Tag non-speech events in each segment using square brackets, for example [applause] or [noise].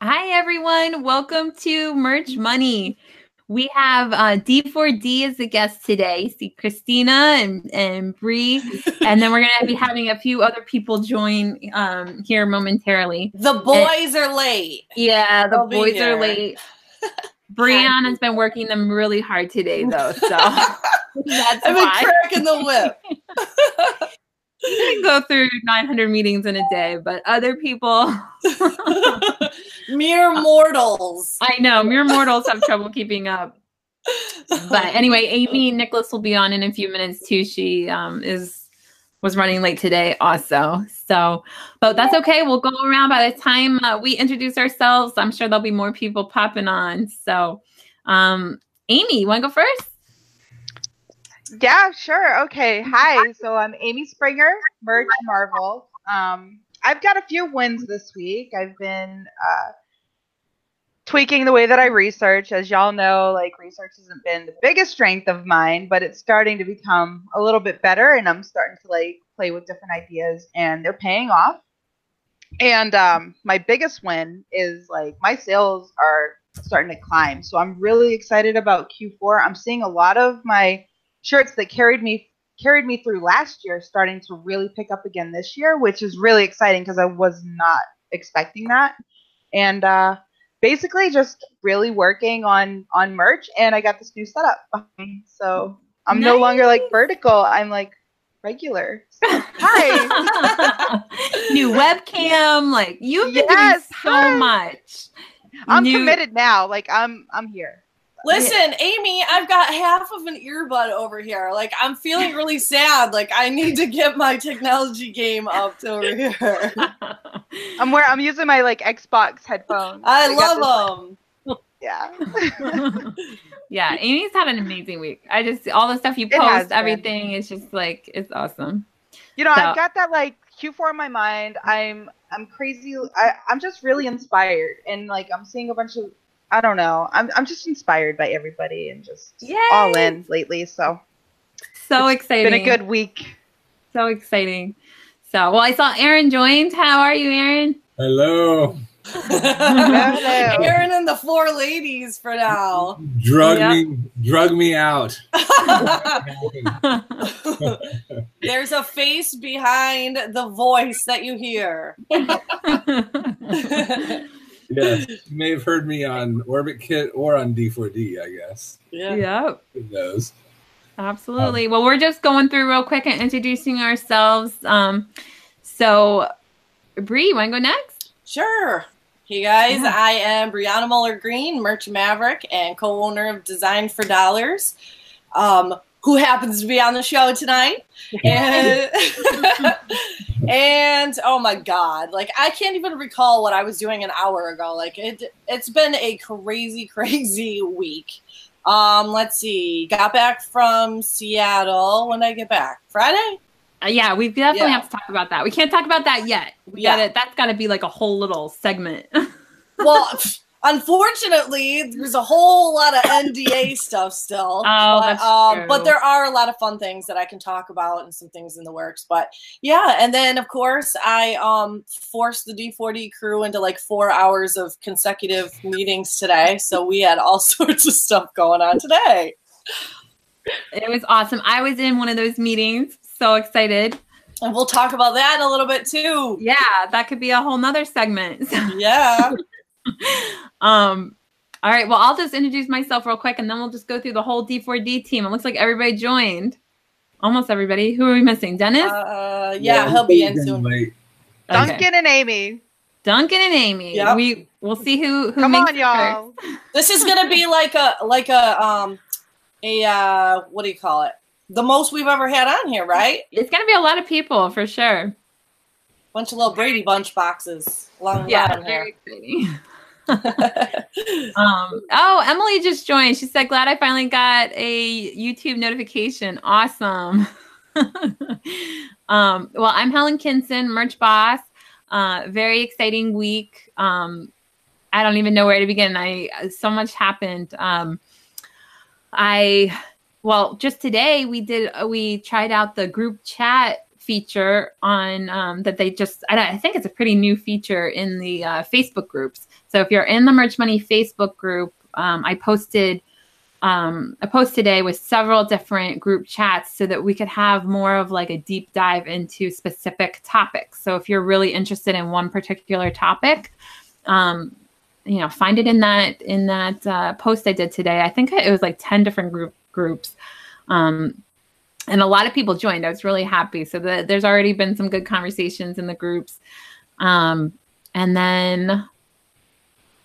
Hi, everyone. Welcome to Merch Money. We have uh, D4D as the guest today. See Christina and and Bree, and then we're gonna be having a few other people join um, here momentarily. The boys and, are late. Yeah, the They'll boys are late. [laughs] Brianna's been working them really hard today, though. So [laughs] [laughs] that's I've been cracking the whip. Can go through 900 meetings in a day, but other people, [laughs] mere mortals. I know, mere mortals have trouble keeping up. But [laughs] anyway, Amy Nicholas will be on in a few minutes too. She um, is was running late today also. So, but that's okay. We'll go around by the time uh, we introduce ourselves. I'm sure there'll be more people popping on. So, um, Amy, you want to go first? Yeah, sure. Okay. Hi. So I'm Amy Springer, Merch Marvel. Um, I've got a few wins this week. I've been uh, tweaking the way that I research. As y'all know, like research hasn't been the biggest strength of mine, but it's starting to become a little bit better, and I'm starting to like play with different ideas, and they're paying off. And um, my biggest win is like my sales are starting to climb, so I'm really excited about Q4. I'm seeing a lot of my shirts that carried me carried me through last year starting to really pick up again this year, which is really exciting because I was not expecting that. And uh, basically just really working on on merch and I got this new setup. So I'm nice. no longer like vertical. I'm like regular. Hi. [laughs] new webcam. Like you've been yes, doing so hi. much. I'm new- committed now. Like I'm I'm here. Listen, Amy, I've got half of an earbud over here. Like I'm feeling really sad. Like I need to get my technology game up to over here. [laughs] I'm where I'm using my like Xbox headphones. I, I love them. Yeah. [laughs] yeah, Amy's had an amazing week. I just all the stuff you post, everything is just like it's awesome. You know, so. I've got that like Q4 in my mind. I'm I'm crazy. I, I'm just really inspired, and like I'm seeing a bunch of I don't know. I'm I'm just inspired by everybody and just Yay! all in lately. So so exciting. Been a good week. So exciting. So well, I saw Aaron joined. How are you, Aaron? Hello. Aaron [laughs] and the four ladies for now. Drug yep. me, drug me out. [laughs] [laughs] There's a face behind the voice that you hear yes, [laughs] you may have heard me on Orbit Kit or on D4D, I guess. Yeah. Yep. Who knows? Absolutely. Um, well, we're just going through real quick and introducing ourselves. Um, so, Bree, you want to go next? Sure. Hey guys, yeah. I am Brianna Muller Green, Merch Maverick, and co-owner of Design for Dollars. Um, who happens to be on the show tonight. And, [laughs] and oh my god, like I can't even recall what I was doing an hour ago. Like it it's been a crazy [laughs] crazy week. Um let's see. Got back from Seattle when I get back. Friday? Uh, yeah, we definitely yeah. have to talk about that. We can't talk about that yet. We yeah. got That's got to be like a whole little segment. [laughs] well, Unfortunately, there's a whole lot of NDA [laughs] stuff still. Oh, but, that's um, true. but there are a lot of fun things that I can talk about and some things in the works. But yeah, and then of course I um forced the D4D crew into like four hours of consecutive meetings today. So we had all [laughs] sorts of stuff going on today. It was awesome. I was in one of those meetings. So excited. And we'll talk about that in a little bit too. Yeah, that could be a whole nother segment. [laughs] Yeah. [laughs] um, all right. Well, I'll just introduce myself real quick, and then we'll just go through the whole D4D team. It looks like everybody joined. Almost everybody. Who are we missing? Dennis? Uh, yeah, yeah he'll be in soon. Okay. Duncan and Amy. Duncan and Amy. Yep. We we'll see who who. Come on, y'all. [laughs] This is gonna be like a like a um a uh what do you call it? The most we've ever had on here, right? It's gonna be a lot of people for sure. Bunch of little Brady Bunch boxes along the yeah, very exciting. [laughs] [laughs] um, oh, Emily just joined. She said, "Glad I finally got a YouTube notification. Awesome." [laughs] um, well, I'm Helen Kinson, merch boss. Uh, very exciting week. Um, I don't even know where to begin. I so much happened. Um, I well, just today we did we tried out the group chat feature on um, that they just I, I think it's a pretty new feature in the uh, Facebook groups. So if you're in the Merch Money Facebook group, um, I posted um, a post today with several different group chats so that we could have more of like a deep dive into specific topics. So if you're really interested in one particular topic, um, you know, find it in that in that uh, post I did today. I think it was like ten different group groups. Um, and a lot of people joined. I was really happy. So the, there's already been some good conversations in the groups. Um, and then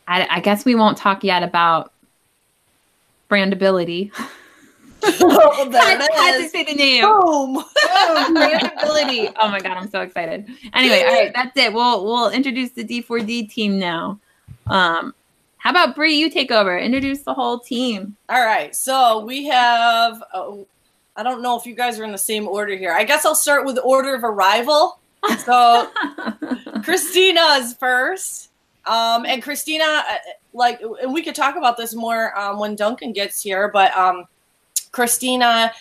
I, I guess we won't talk yet about brandability. Oh, there [laughs] I had to say the name. Boom. [laughs] brandability. Oh my god, I'm so excited. Anyway, all right, that's it. We'll we'll introduce the D4D team now. Um, how about Bree? You take over. Introduce the whole team. All right. So we have. Oh, I don't know if you guys are in the same order here. I guess I'll start with order of arrival. So [laughs] Christina's first. Um, and Christina, uh, like, and we could talk about this more um, when Duncan gets here, but um, Christina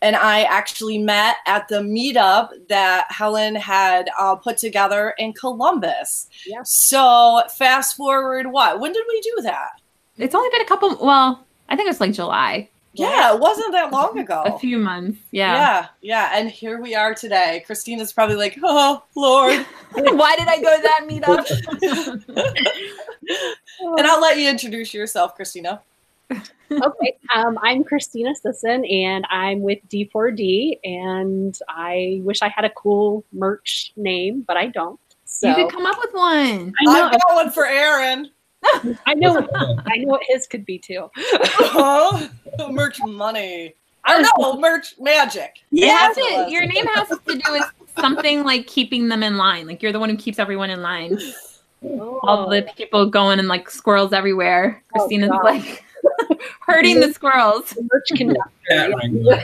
and I actually met at the meetup that Helen had uh, put together in Columbus. Yeah. So fast forward, what? When did we do that? it's only been a couple. Well, I think it's like July, Yeah, it wasn't that long [laughs] ago. a few months. Yeah. Yeah, yeah, and here we are today. Christina's probably like, "Oh Lord," [laughs] Why did I go to that meetup? [laughs] and I'll let you introduce yourself, Christina. okay, um, I'm Christina Sisson, and I'm with D4D, and I wish I had a cool merch name, but I don't. So You could come up with one. I know, I've got one for Aaron. [laughs] I know, I know what his could be too. Oh, [laughs] merch money. I don't oh, know, merch magic. It has That's what it to, your name has to do with something like keeping them in line. Like you're the one who keeps everyone in line. Oh. All the people going and like squirrels everywhere. Oh, Christina's God. like [laughs] hurting the squirrels. merch conductor. Cat wrangler.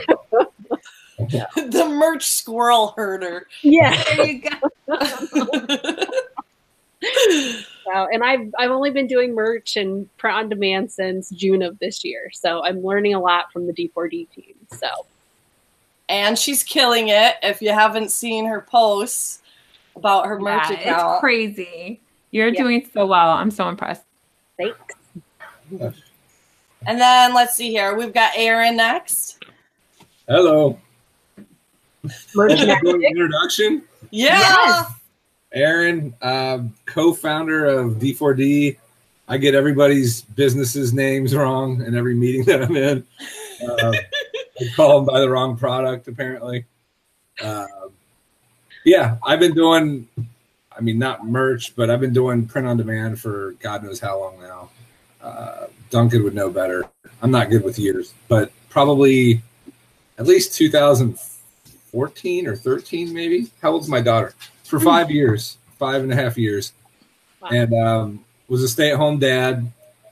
the merch squirrel herder. Yeah. There you go. So, and I've I've only been doing merch and print on demand since June of this year. So I'm learning a lot from the D4D team. So and she's killing it. If you haven't seen her posts about her merch Yeah, account, it's crazy. You're Yeah. doing so well. I'm so impressed. thanks. and then let's see here. We've got Aaron next. Hello. Merch Doing an magic. introduction. Yeah. Yes. Aaron, um, co-founder of D4D. I get everybody's businesses names wrong in every meeting [laughs] that I'm in. Uh, I call them by the wrong product, apparently. Um yeah, I've been doing, I mean, not merch, but I've been doing print on demand for God knows how long now. Uh, Duncan would know better. I'm not good with years, but probably at least 2014 or 13, maybe. How old's my daughter? For five years, five and a half years, Wow. and um, was a stay-at-home dad.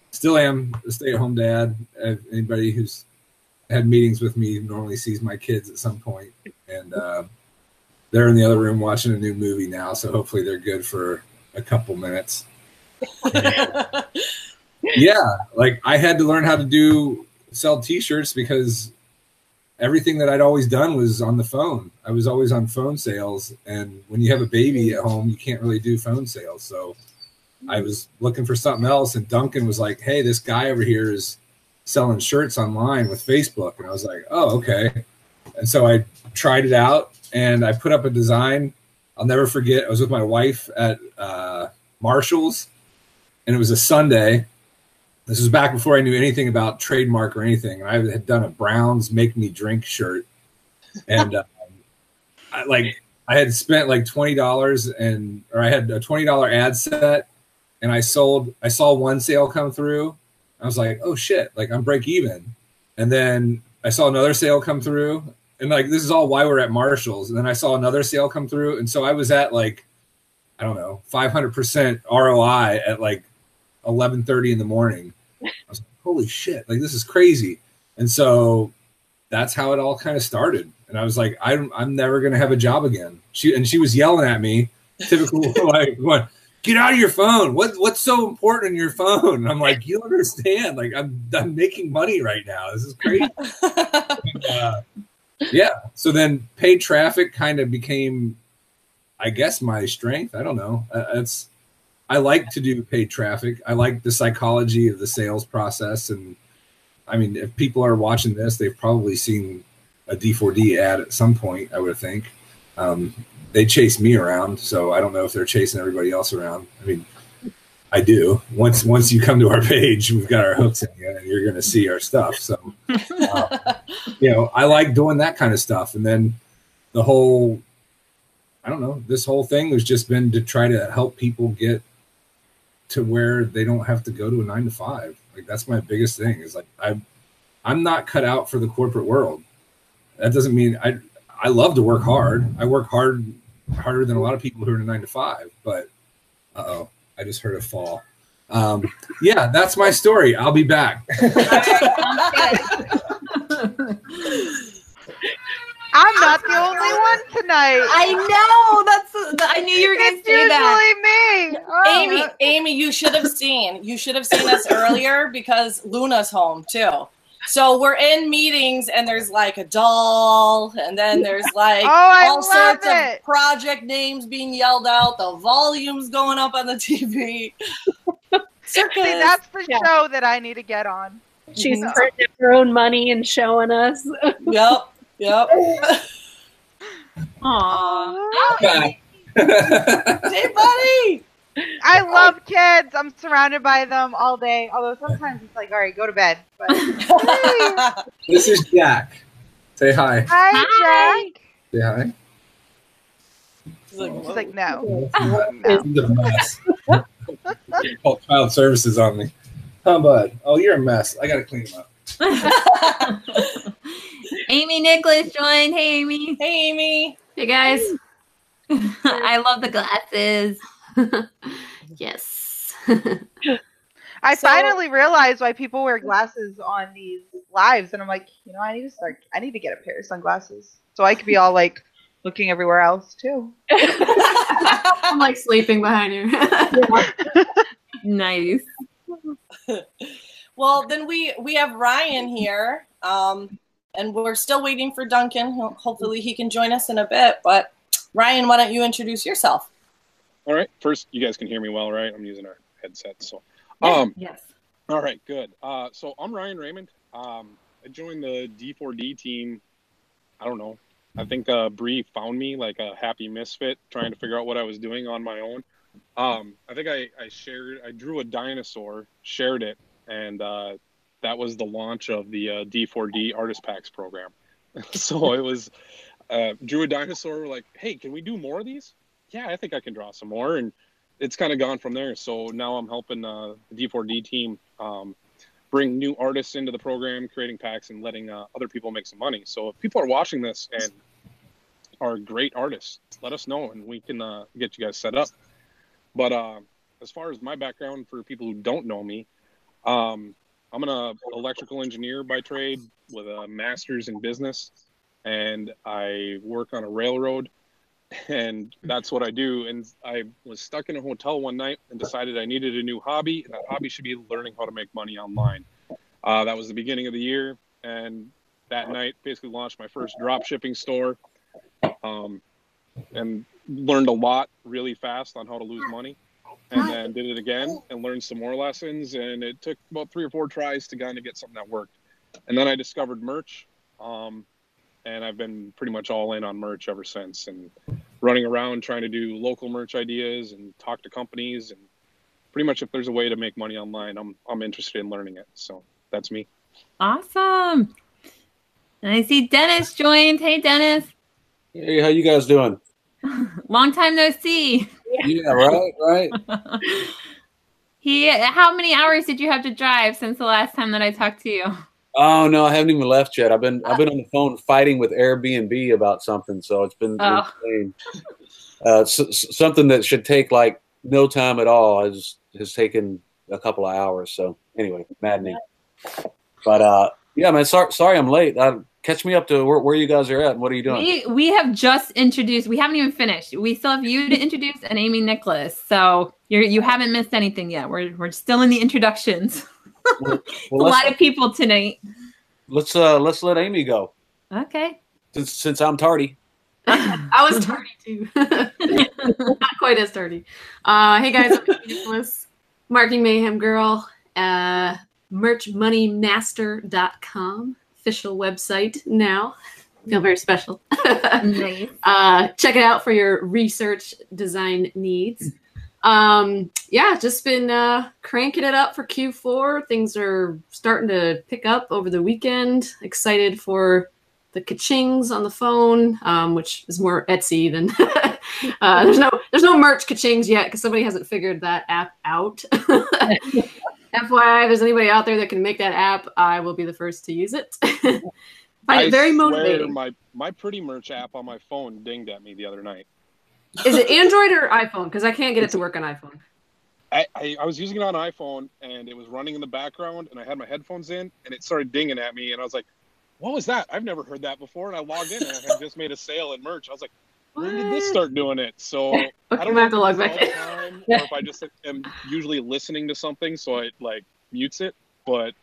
Still am a stay-at-home dad. Anybody who's had meetings with me normally sees my kids at some point, and uh, they're in the other room watching a new movie now. So hopefully they're good for a couple minutes. [laughs] yeah, like I had to learn how to do sell T-shirts because everything that I'd always done was on the phone. I was always on phone sales, and when you have a baby at home, you can't really do phone sales. So I was looking for something else, and Duncan was like, "Hey, this guy over here is selling shirts online with Facebook," and I was like, "Oh, okay." And so I tried it out, and I put up a design. I'll never forget. I was with my wife at uh, Marshalls, and it was a Sunday. This was back before I knew anything about trademark or anything. And I had done a Browns "Make Me Drink" shirt, and um, I, like I had spent like twenty dollars, and or I had a twenty dollar ad set, and I sold. I saw one sale come through. I was like, "Oh shit!" Like I'm break even, and then I saw another sale come through, and like this is all why we're at Marshalls. And then I saw another sale come through, and so I was at like I don't know, 500% ROI at like 11:30 in the morning. I was like, holy shit, like this is crazy. And so that's how it all kind of started. And I was like, I'm, I'm never going to have a job again. She, and she was yelling at me, typical, [laughs] like, what, get out of your phone. What, what's so important in your phone? And I'm like, you understand. Like I'm, I'm making money right now. This is crazy. [laughs] uh, yeah. So then paid traffic kind of became, I guess, my strength. I don't know. Uh, It's I like to do paid traffic. I like the psychology of the sales process, and I mean, if people are watching this, they've probably seen a D4D ad at some point. I would think. Um, they chase me around, so I don't know if they're chasing everybody else around. I mean, I do. Once once you come to our page, we've got our hooks in you, and you're going to see our stuff. So, uh, [laughs] you know, I like doing that kind of stuff. And then the whole, I don't know, this whole thing has just been to try to help people get to where they don't have to go to a nine to five. Like that's my biggest thing. Is like I, I'm not cut out for the corporate world. That doesn't mean I. I love to work hard. I work hard harder than a lot of people who are in a nine to five. But uh oh, I just heard a fall. Um, yeah, that's my story. I'll be back. [laughs] [laughs] I'm not the only one tonight. I know. That's. I knew you were going to say that. usually me. Oh. Amy, Amy, you should have seen. You should have seen us earlier because Luna's home too. So we're in meetings and there's like a doll, and then there's [laughs] like Oh, all sorts it. of project names being yelled out. The volume's going up on the [laughs] TV. See, that's the Yeah. show that I need to get on. She's Mhm. her own money and showing us. [laughs] yep, yep. [laughs] Aw. Back. [laughs] hey, buddy. I love kids. I'm surrounded by them all day. Although sometimes it's like, all right, go to bed. But [laughs] this is Jack. Say hi. hi, Hi. Jack. Say hi. He's like, She's like, no. Oh, this is a mess. You called child services on me. Huh, bud? Oh, you're a mess. I gotta clean him up. [laughs] Amy Nicholas joined. Hey, Amy. hey, Amy. Hey, guys. [laughs] I love the glasses. [laughs] yes. I So- finally realized why people wear glasses on these lives, and I'm like, you know, I need to start. I need to get a pair of sunglasses so I could be all like looking everywhere else too. I'm like sleeping behind you. nice. Well, then we we have Ryan here, um, and we're still waiting for Duncan. Hopefully, he can join us in a bit. But Ryan, why don't you introduce yourself? All right. First, you guys can hear me well, right? I'm using our headset. So, um, Yes. all right, good. Uh, so I'm Ryan Raymond. Um, I joined the D4D team. I don't know. I think uh, Bree found me like a happy misfit, trying to figure out what I was doing on my own. Um, I think I, I shared, I drew a dinosaur, shared it, and uh, that was the launch of the uh, D4D Artist Packs program. [laughs] so [laughs] it was uh, drew a dinosaur. We're like, hey, can we do more of these? Yeah, I think I can draw some more, and it's kind of gone from there. So now I'm helping uh, the D4D team um, bring new artists into the program, creating packs, and letting uh, other people make some money. So if people are watching this and are great artists, let us know, and we can uh, get you guys set up. But uh, as far as my background, for people who don't know me, um, I'm an uh, electrical engineer by trade with a master's in business, and I work on a railroad, [laughs] and that's what I do. And I was stuck in a hotel one night and decided I needed a new hobby, and that hobby should be learning how to make money online. Uh, that was the beginning of the year, and that night basically launched my first drop shipping store, um, and learned a lot really fast on how to lose money and then did it again and learned some more lessons. And it took about three or four tries to kind of get something that worked. And then I discovered merch, um, and I've been pretty much all in on merch ever since. And running around trying to do local merch ideas and talk to companies and pretty much if there's a way to make money online, I'm I'm interested in learning it. So that's me. Awesome. And I see Dennis joined. Hey, Dennis. Hey, how you guys doing? [laughs] Long time no see. Yeah, right, right. [laughs] He. How many hours did you have to drive since the last time that I talked to you? Oh no, I haven't even left yet. I've been I've been on the phone fighting with Airbnb about something, so it's been Oh. insane. Uh, something that should take like no time at all has has taken a couple of hours. So anyway, maddening. But uh, yeah, man. Sorry, sorry, I'm late. Uh, catch me up to where, where you guys are at. and What are you doing? We we have just introduced. We haven't even finished. We still have you to [laughs] introduce and Amy Nicholas. So you're you haven't missed anything yet. We're we're still in the introductions. [laughs] Well, a lot of people tonight. let's uh let's let Amy go. Okay. since, since I'm tardy. [laughs] I was tardy too. Not quite as tardy. Uh, hey guys, I'm Amy Nicholas, Marketing Mayhem Girl, uh, merchmoneymaster.com, official website now. Feel very special. nice. [laughs] uh, check it out for your research design needs. Um, yeah, just been uh, cranking it up for Q4. Things are starting to pick up over the weekend. Excited for the kachings on the phone, um, which is more Etsy than [laughs] uh, there's no there's no merch kachings yet because somebody hasn't figured that app out. [laughs] FYI, if there's anybody out there that can make that app, I will be the first to use it. [laughs] Find it very motivating. My my pretty merch app on my phone dinged at me the other night. Is it Android or iPhone? Because I can't get it to work on iPhone. I, I, I was using it on iPhone and it was running in the background and I had my headphones in and it started dinging at me and I was like, "What was that? I've never heard that before." And I logged in and I had just made a sale in merch. I was like, "When did this start doing it?" So [laughs] Okay, I don't know have to if log back in. time [laughs] or if I just am usually listening to something so it like mutes it, but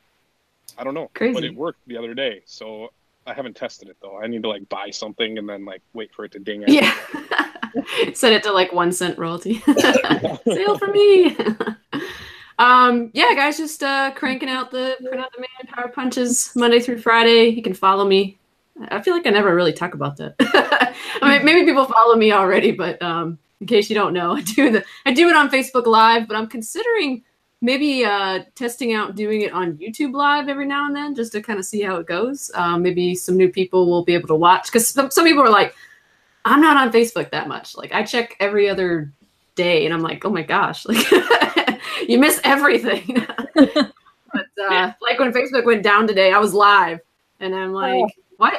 I don't know. Crazy. But it worked the other day, so I haven't tested it though. I need to like buy something and then like wait for it to ding. Yeah. [laughs] Set it to like one cent royalty. Sale for me. um, yeah, guys, just uh, cranking out the print on demand power punches Monday through Friday. You can follow me. I feel like I never really talk about that. I mean, maybe people follow me already, but um, in case you don't know, [laughs] I do the I do it on Facebook Live, but I'm considering maybe uh, testing out doing it on YouTube Live every now and then, just to kind of see how it goes. Um, maybe some new people will be able to watch because some, some people are like, I'm not on Facebook that much. Like I check every other day, and I'm like, oh my gosh, [laughs] like [laughs] you miss everything. but uh, like when Facebook went down today, I was live, and I'm like, what?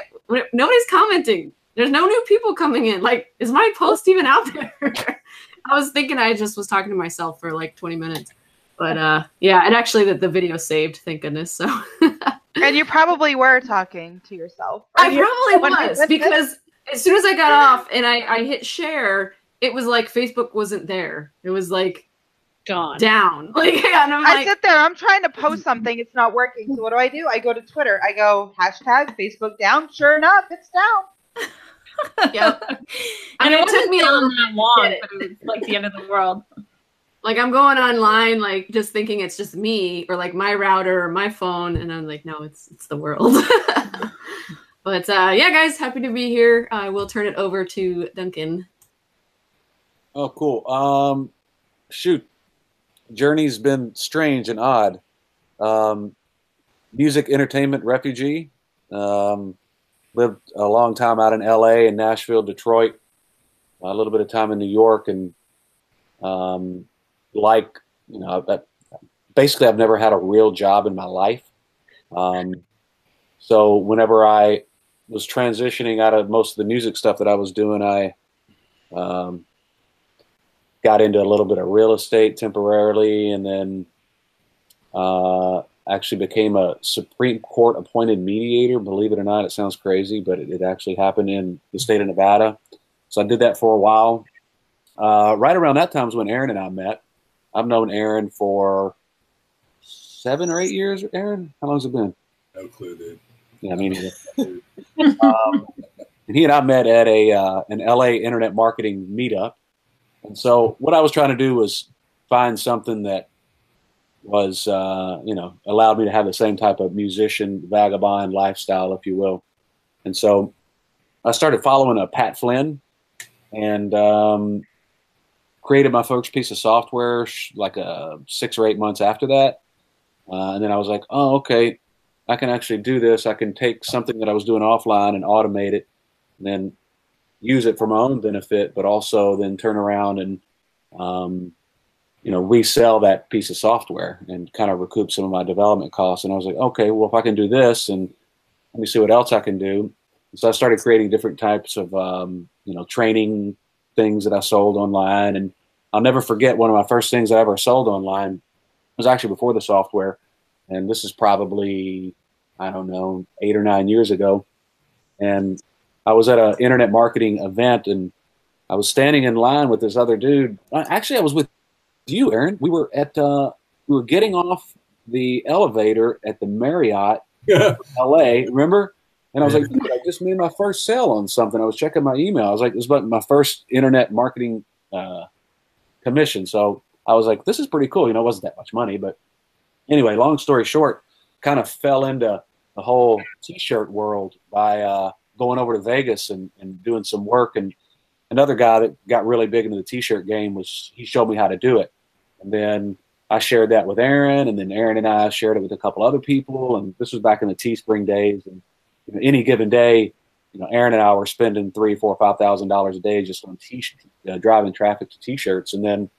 Nobody's commenting. There's no new people coming in. Like, is my post even out there? [laughs] I was thinking I just was talking to myself for like 20 minutes. But uh, yeah, and actually the, the video saved, thank goodness. So [laughs] And you probably were talking to yourself. I You- probably was because as soon as I got off and I, I hit share, it was like Facebook wasn't there. It was like Gone. down. [laughs] Like, and I'm I like, sit there, I'm trying to post something, it's not working. So what do I do? I go to Twitter. I go hashtag Facebook down. Sure enough, it's down. Yep. [laughs] I And mean, it it took me a down long that get long, it. but it was like the end of the world. like I'm going online, like just thinking it's just me or like my router or my phone, and I'm like, no, it's it's the world. [laughs] but uh, yeah, guys, happy to be here. I will turn it over to Duncan. Oh, cool. Um, shoot, journey's been strange and odd. Um, music entertainment refugee. Um, lived a long time out in L.A. and Nashville, Detroit. A little bit of time in New York, and um, like you know, basically I've never had a real job in my life. Um, so whenever I was transitioning out of most of the music stuff that I was doing, I um, got into a little bit of real estate temporarily, and then uh, actually became a Supreme Court appointed mediator. Believe it or not, it sounds crazy, but it, it actually happened in the state of Nevada. So I did that for a while. Uh, right around that time is when Aaron and I met. I've known Aaron for seven or eight years. Aaron, how long's it been? No clue, dude. Yeah, I mean, [laughs] um, and he and I met at a uh, an LA internet marketing meetup. And so, what I was trying to do was find something that was, uh, you know, allowed me to have the same type of musician vagabond lifestyle, if you will. And so, I started following a Pat Flynn, and um, created my first piece of software like uh, six or eight months after that. Uh, and then I was like, oh, okay, I can actually do this. I can take something that I was doing offline and automate it, and then use it for my own benefit, but also then turn around and um, you know resell that piece of software and kind of recoup some of my development costs. And I was like, okay, well if I can do this, and let me see what else I can do. So I started creating different types of um, you know training things that I sold online, and I'll never forget one of my first things I ever sold online was actually before the software and this is probably I don't know eight or nine years ago, and I was at an internet marketing event, and I was standing in line with this other dude. Uh, Actually, I was with you, Aaron. We were at uh, we were getting off the elevator at the Marriott. [laughs] L.A. Remember? And I was like, I just made my first sale on something. I was checking my email. I was like, this is my first internet marketing uh, commission. So I was like, this is pretty cool. You know, it wasn't that much money, but anyway, long story short, kind of fell into the whole t-shirt world by uh, going over to Vegas and, and doing some work. And another guy that got really big into the t-shirt game was he showed me how to do it. And then I shared that with Aaron, and then Aaron and I shared it with a couple other people. And this was back in the Teespring days. And you know, any given day, you know, Aaron and I were spending three, four, five thousand dollars a day just on t uh, driving traffic to t-shirts. And then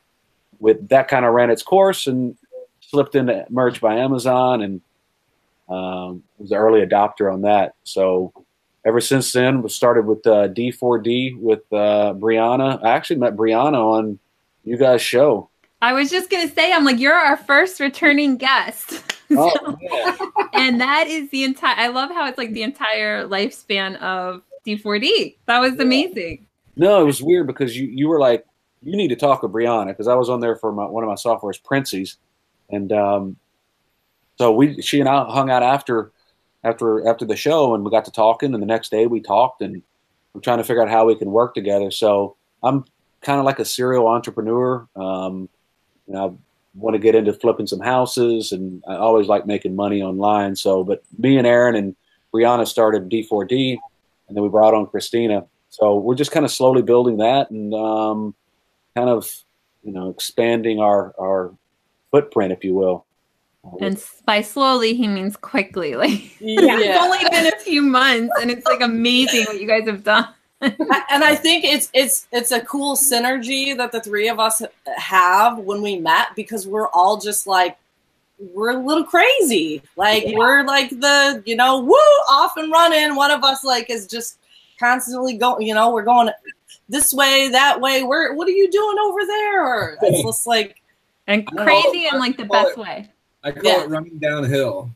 with that kind of ran its course and slipped into merch by Amazon and um, was an early adopter on that. So ever since then, we started with uh, D4D with uh, Brianna. I actually met Brianna on you guys' show. I was just gonna say, I'm like, you're our first returning guest. [laughs] Oh, yeah. and that is the entire I love how it's like the entire lifespan of D4D. That was amazing. No, it was weird because you you were like, you need to talk with Brianna because I was on there for my, one of my softwares, Princey's, and um, so we she and I hung out after after after the show and we got to talking and the next day we talked and we're trying to figure out how we can work together. So I'm kind of like a serial entrepreneur. Um, you know, want to get into flipping some houses, and I always like making money online. So, but me and Aaron and Brianna started D4D, and then we brought on Christina. So we're just kind of slowly building that and um, kind of, you know, expanding our our footprint, if you will. And by slowly, he means quickly. [laughs] Like Yeah. it's only been a few months, and it's like amazing what you guys have done. I- and I think it's it's it's a cool synergy that the three of us have when we met because we're all just like we're a little crazy. Like Yeah. we're like the you know woo off and running. One of us like is just constantly going. You know we're going this way that way. Where what are you doing over there? Or it's [laughs] just like And crazy know. in like the best it- way. I call Yeah. it running downhill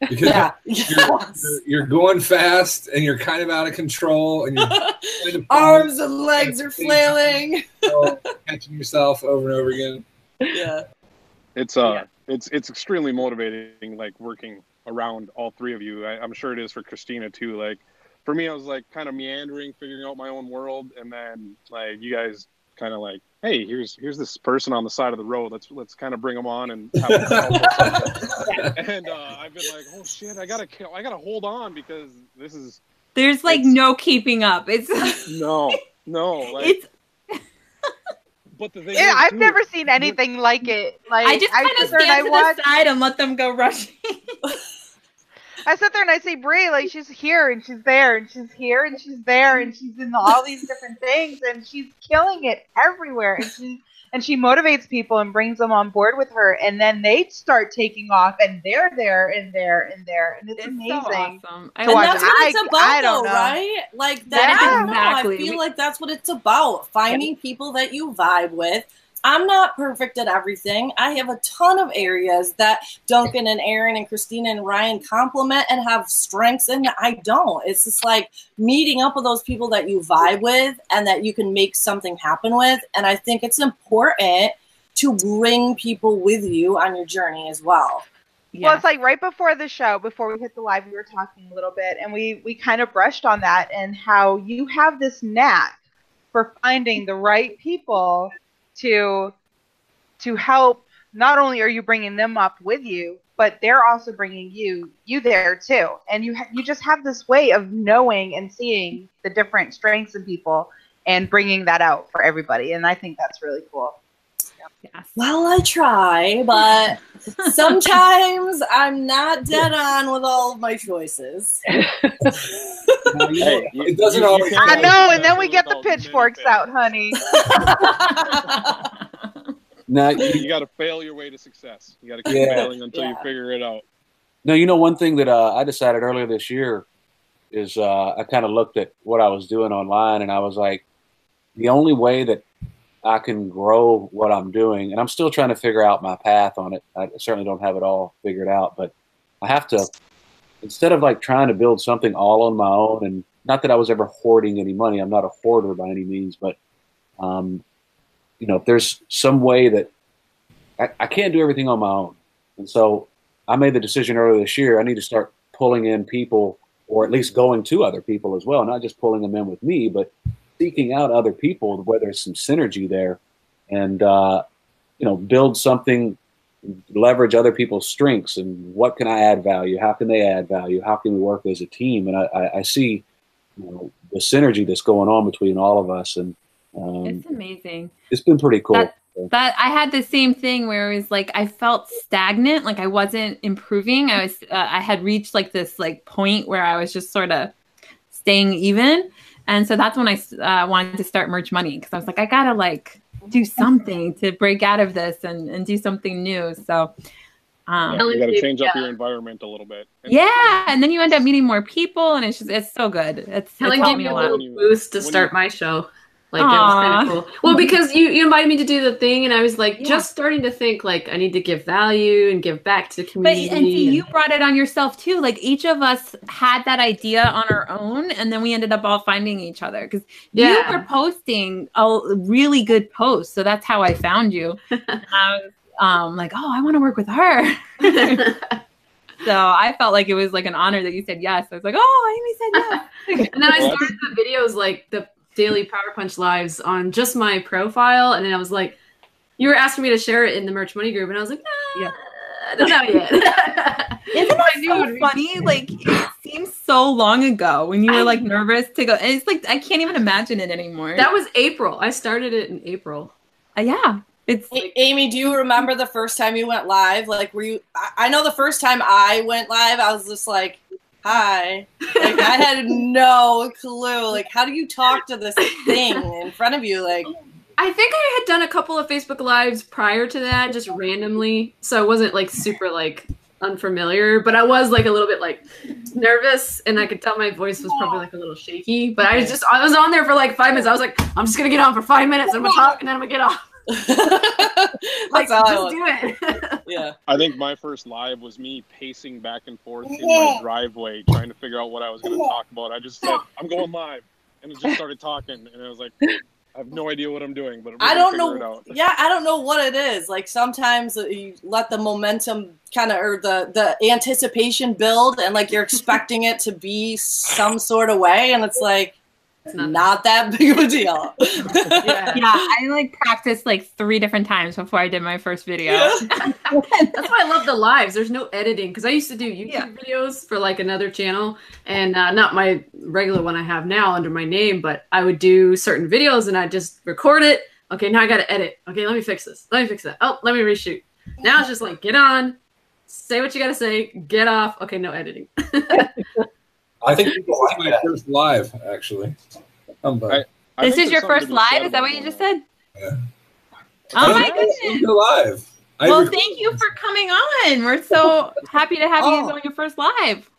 because yeah. [laughs] you're, Yes. you're, you're going fast and you're kind of out of control and you're [laughs] kind of Arms and legs are flailing. catching yourself over and over again. Yeah. It's uh, it's it's extremely motivating, like working around all three of you. I, I'm sure it is for Christina too. Like for me, I was like kind of meandering, figuring out my own world, and then like you guys kind of like, hey, here's here's this person on the side of the road. Let's let's kind of bring them on and have a [laughs] and uh, I've been like, oh shit, I gotta kill, I gotta hold on because this is There's like no keeping up. It's no, no. Like, it's. [laughs] but the thing Yeah, is, I've too, never seen anything like it. Like I just kind sit of there and stand to I watch- the side and let them go [laughs] rushing. I sit there and I say, Bree, like she's here and she's there and she's here and she's there and she's in all these different things and she's killing it everywhere and she and she motivates people and brings them on board with her and then they start taking off and they're there and there and there and it's, It's amazing. so awesome. I to And watch. that's what it's about, I don't though, know. right? Like That that. is I don't know. exactly- I feel like that's what it's about. Finding people that you vibe with. I'm not perfect at everything. I have a ton of areas that Duncan and Aaron and Christina and Ryan complement and have strengths in that I don't. It's just like meeting up with those people that you vibe with and that you can make something happen with. And I think it's important to bring people with you on your journey as well. Well, it's like right before the show, before we hit the live, we were talking a little bit, and we we kind of brushed on that and how you have this knack for finding the right people to to help. Not only are you bringing them up with you, but they're also bringing you you there too, and you ha- you just have this way of knowing and seeing the different strengths in people and bringing that out for everybody, and I think that's really cool. Yes. Well, I try, but [laughs] sometimes I'm not dead on with all of my choices. [laughs] Now, you know, Hey, it doesn't you- you always. I know, and then we get the pitchforks out, honey. [laughs] Now, you, you, got to fail your way to success. You got to keep Yeah. failing until you figure it out. now, you know, one thing that uh, I decided earlier this year is uh, I kind of looked at what I was doing online, and I was like, the only way that I can grow what I'm doing, and I'm still trying to figure out my path on it. I certainly don't have it all figured out, but I have to instead of like trying to build something all on my own. And not that I was ever hoarding any money. I'm not a hoarder by any means, but um, you know, if there's some way that I, I can't do everything on my own, and so I made the decision earlier this year. I need to start pulling in people or at least going to other people as well, not just pulling them in with me, but seeking out other people where there's some synergy there, and uh, you know, build something, leverage other people's strengths, and what can I add value? How can they add value? How can we work as a team? And I, I, I see, you know, the synergy that's going on between all of us, and um, It's amazing. it's been pretty cool. That- That I had the same thing where it was like I felt stagnant, like I wasn't improving. I was, uh, I had reached like this like point where I was just sort of staying even, and so that's when I uh, wanted to start merch money because I was like, I gotta like do something to break out of this and and do something new. So, um, Yeah, you got to change up your environment a little bit. And yeah, and then you end up meeting more people, and it's just it's so good. It's, it's Helen helped gave me me a a little boost to start you- my show. Like it was kind of cool. Well, because you, you invited me to do the thing, and I was like Yeah. just starting to think like I need to give value and give back to the But community. and see, and- you brought it on yourself too. Like each of us had that idea on our own, and then we ended up all finding each other because you were posting a really good post. So that's how I found you. [laughs] I was um, like, oh, I want to work with her. [laughs] so I felt like it was like an honor that you said yes. I was like, oh, Amy said yes. [laughs] And then I started the videos like the daily [laughs] Power Punch lives on just my profile, and then I was like, you were asking me to share it in the merch money group, and I was like, nah, Yeah. [laughs] [laughs] I don't know yet. Isn't I that knew it so be- funny? Like it seems so long ago when you were like nervous to go. And it's like I can't even imagine it anymore. That was April. I started it in April. Uh, yeah, it's A- Amy, do you remember the first time you went live? Like, were you? I, I know the first time I went live, I was just like, "Hi," like I had no clue. Like, how do you talk to this thing in front of you? Like, I think I had done a couple of Facebook lives prior to that, just randomly. So I wasn't like super like unfamiliar, but I was like a little bit like nervous, and I could tell my voice was probably like a little shaky. But I was just I was on there for like five minutes. I was like, I'm just gonna get on for five minutes. I'm gonna talk, and then I'm gonna get off. Like, that's how I just was. do it. [laughs] Yeah. I think my first live was me pacing back and forth in my driveway trying to figure out what I was going to talk about. I just said, I'm going live. And it just started talking. And I was like, I have no idea what I'm doing, but I don't know. Yeah, I don't know what it is. Like sometimes you let the momentum kind of or the the anticipation build, and like you're expecting it to be some sort of way, and it's like It's not, not- that big of a deal. [laughs] Yeah. yeah. I like practiced like three different times before I did my first video. [laughs] That's why I love the lives. There's no editing because I used to do YouTube Yeah. videos for like another channel, and uh, not my regular one I have now under my name, but I would do certain videos and I just record it. Okay, now I got to edit. Okay, let me fix this. Let me fix that. Oh, let me reshoot. Now it's just like get on, say what you got to say, get off. Okay, no editing. [laughs] I think people like my first live, actually. Um, but I this is your first live? Is that what you just said? Yeah. Oh my Yeah, goodness. You're live. Well, rec- thank you for coming on. We're so happy to have you Oh. on your first live.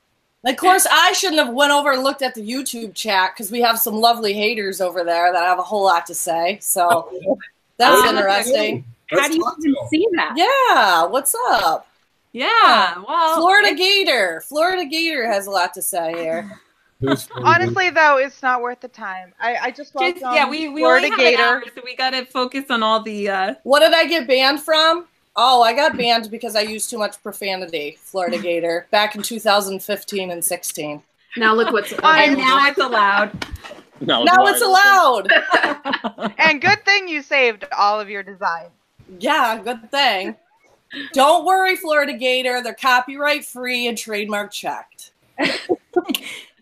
of course, I shouldn't have went over and looked at the YouTube chat because we have some lovely haters over there that have a whole lot to say. So [laughs] that's Oh, interesting. How do you even see that? Yeah, what's up? Yeah. Well, Florida Gator. Florida Gator has a lot to say here. [laughs] [laughs] Honestly, though, it's not worth the time. I, I just just, welcome yeah, we, we Florida only have Gator. an hour, so we got to focus on all the. uh What did I get banned from? Oh, I got banned because I used too much profanity. Florida Gator back in 2015 and 16. Now look what's [laughs] And now it's allowed. Now, now it's allowed. And good thing you saved all of your designs. Yeah, good thing. Don't worry, Florida Gator. They're copyright free and trademark checked. [laughs]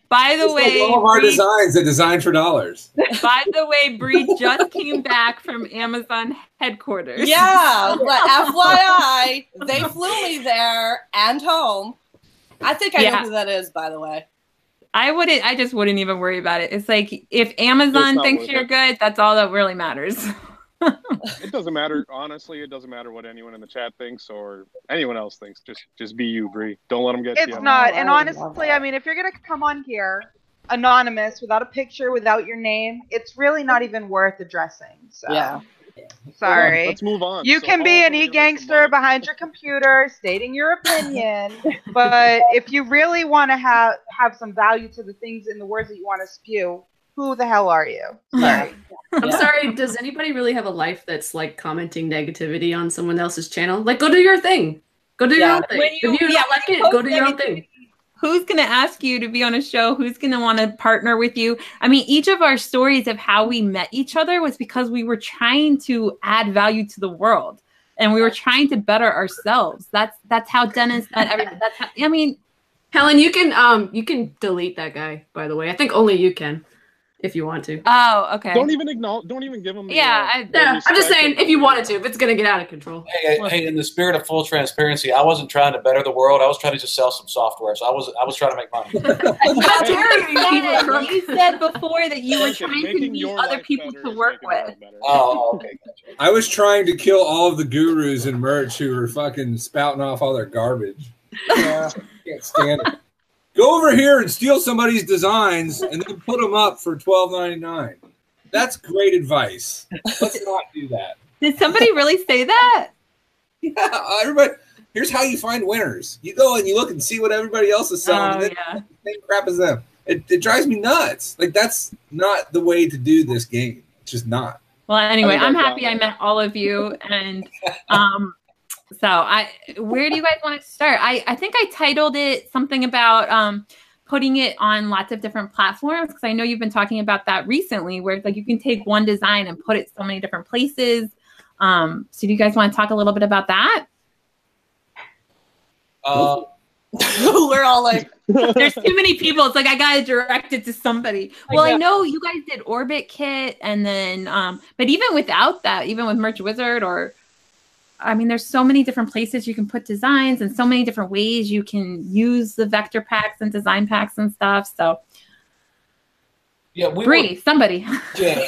By the Just like way, all of our Bree, designs are designed for dollars. [laughs] by the way, Bree [laughs] just came back from Amazon headquarters. Yeah, but FYI, they flew me there and home. I think I Yeah. know who that is, by the way. I wouldn't. I just wouldn't even worry about it. It's like if Amazon not thinks you're it. good, that's all that really matters. [laughs] It doesn't matter. Honestly, it doesn't matter what anyone in the chat thinks or anyone else thinks. Just just be you, Bree. Don't let them get It's you. It's not. Oh, And honestly. I mean, if you're going to come on here anonymous, without a picture, without your name, it's really not even worth addressing. So, Yeah. sorry. Let's move on. You So can be an e gonna make some gangster behind your computer [laughs] stating your opinion, [laughs] but if you really want to have have some value to the things and the words that you want to spew, who the hell are you? Sorry. I'm sorry. Does anybody really have a life that's like commenting negativity on someone else's channel? Like, go do your thing. Go do your Yeah. own thing. When you- if you yeah, don't like it, go do your own thing. who's going to ask you to be on a show? Who's going to want to partner with you? I mean, each of our stories of how we met each other was because we were trying to add value to the world and we were trying to better ourselves. That's that's how Dennis met everything. [laughs] That's how, I mean, Helen, you can um you can delete that guy. By the way, I think only you can, if you want to. oh, okay. Don't even acknowledge. Don't even give them. The, Yeah, uh, I, yeah I'm just saying if you wanted to, if it's gonna get out of control. Hey, hey, in the spirit of full transparency, I wasn't trying to better the world. I was trying to just sell some software. So I was I was trying to make money. [laughs] How [laughs] dare you, said, you said before that you were trying to meet other people to work with. oh, okay. Gotcha. I was trying to kill all of the gurus and merch who were fucking spouting off all their garbage. Yeah, I can't stand it. Go over here and steal somebody's designs and then put them up for twelve ninety nine. That's great advice. Let's not do that. Did somebody really say that? Yeah, everybody. Here's how you find winners. You go and you look and see what everybody else is selling. Oh and then yeah. same crap as them. It, it drives me nuts. Like that's not the way to do this game. It's just not. Well, anyway, I'm happy I met all of you, and um, so I. Where do you guys want to start? I I think I titled it something about um putting it on lots of different platforms because I know you've been talking about that recently, where like you can take one design and put it so many different places. Um, so do you guys want to talk a little bit about that? Uh, [laughs] We're all like, [laughs] There's too many people. It's like I gotta direct it to somebody. Well, I know you guys did Orbit Kit, and then, um, but even without that, even with Merch Wizard, or I mean, there's so many different places you can put designs, and so many different ways you can use the vector packs and design packs and stuff. So, yeah, we were, Bree, somebody. Yeah,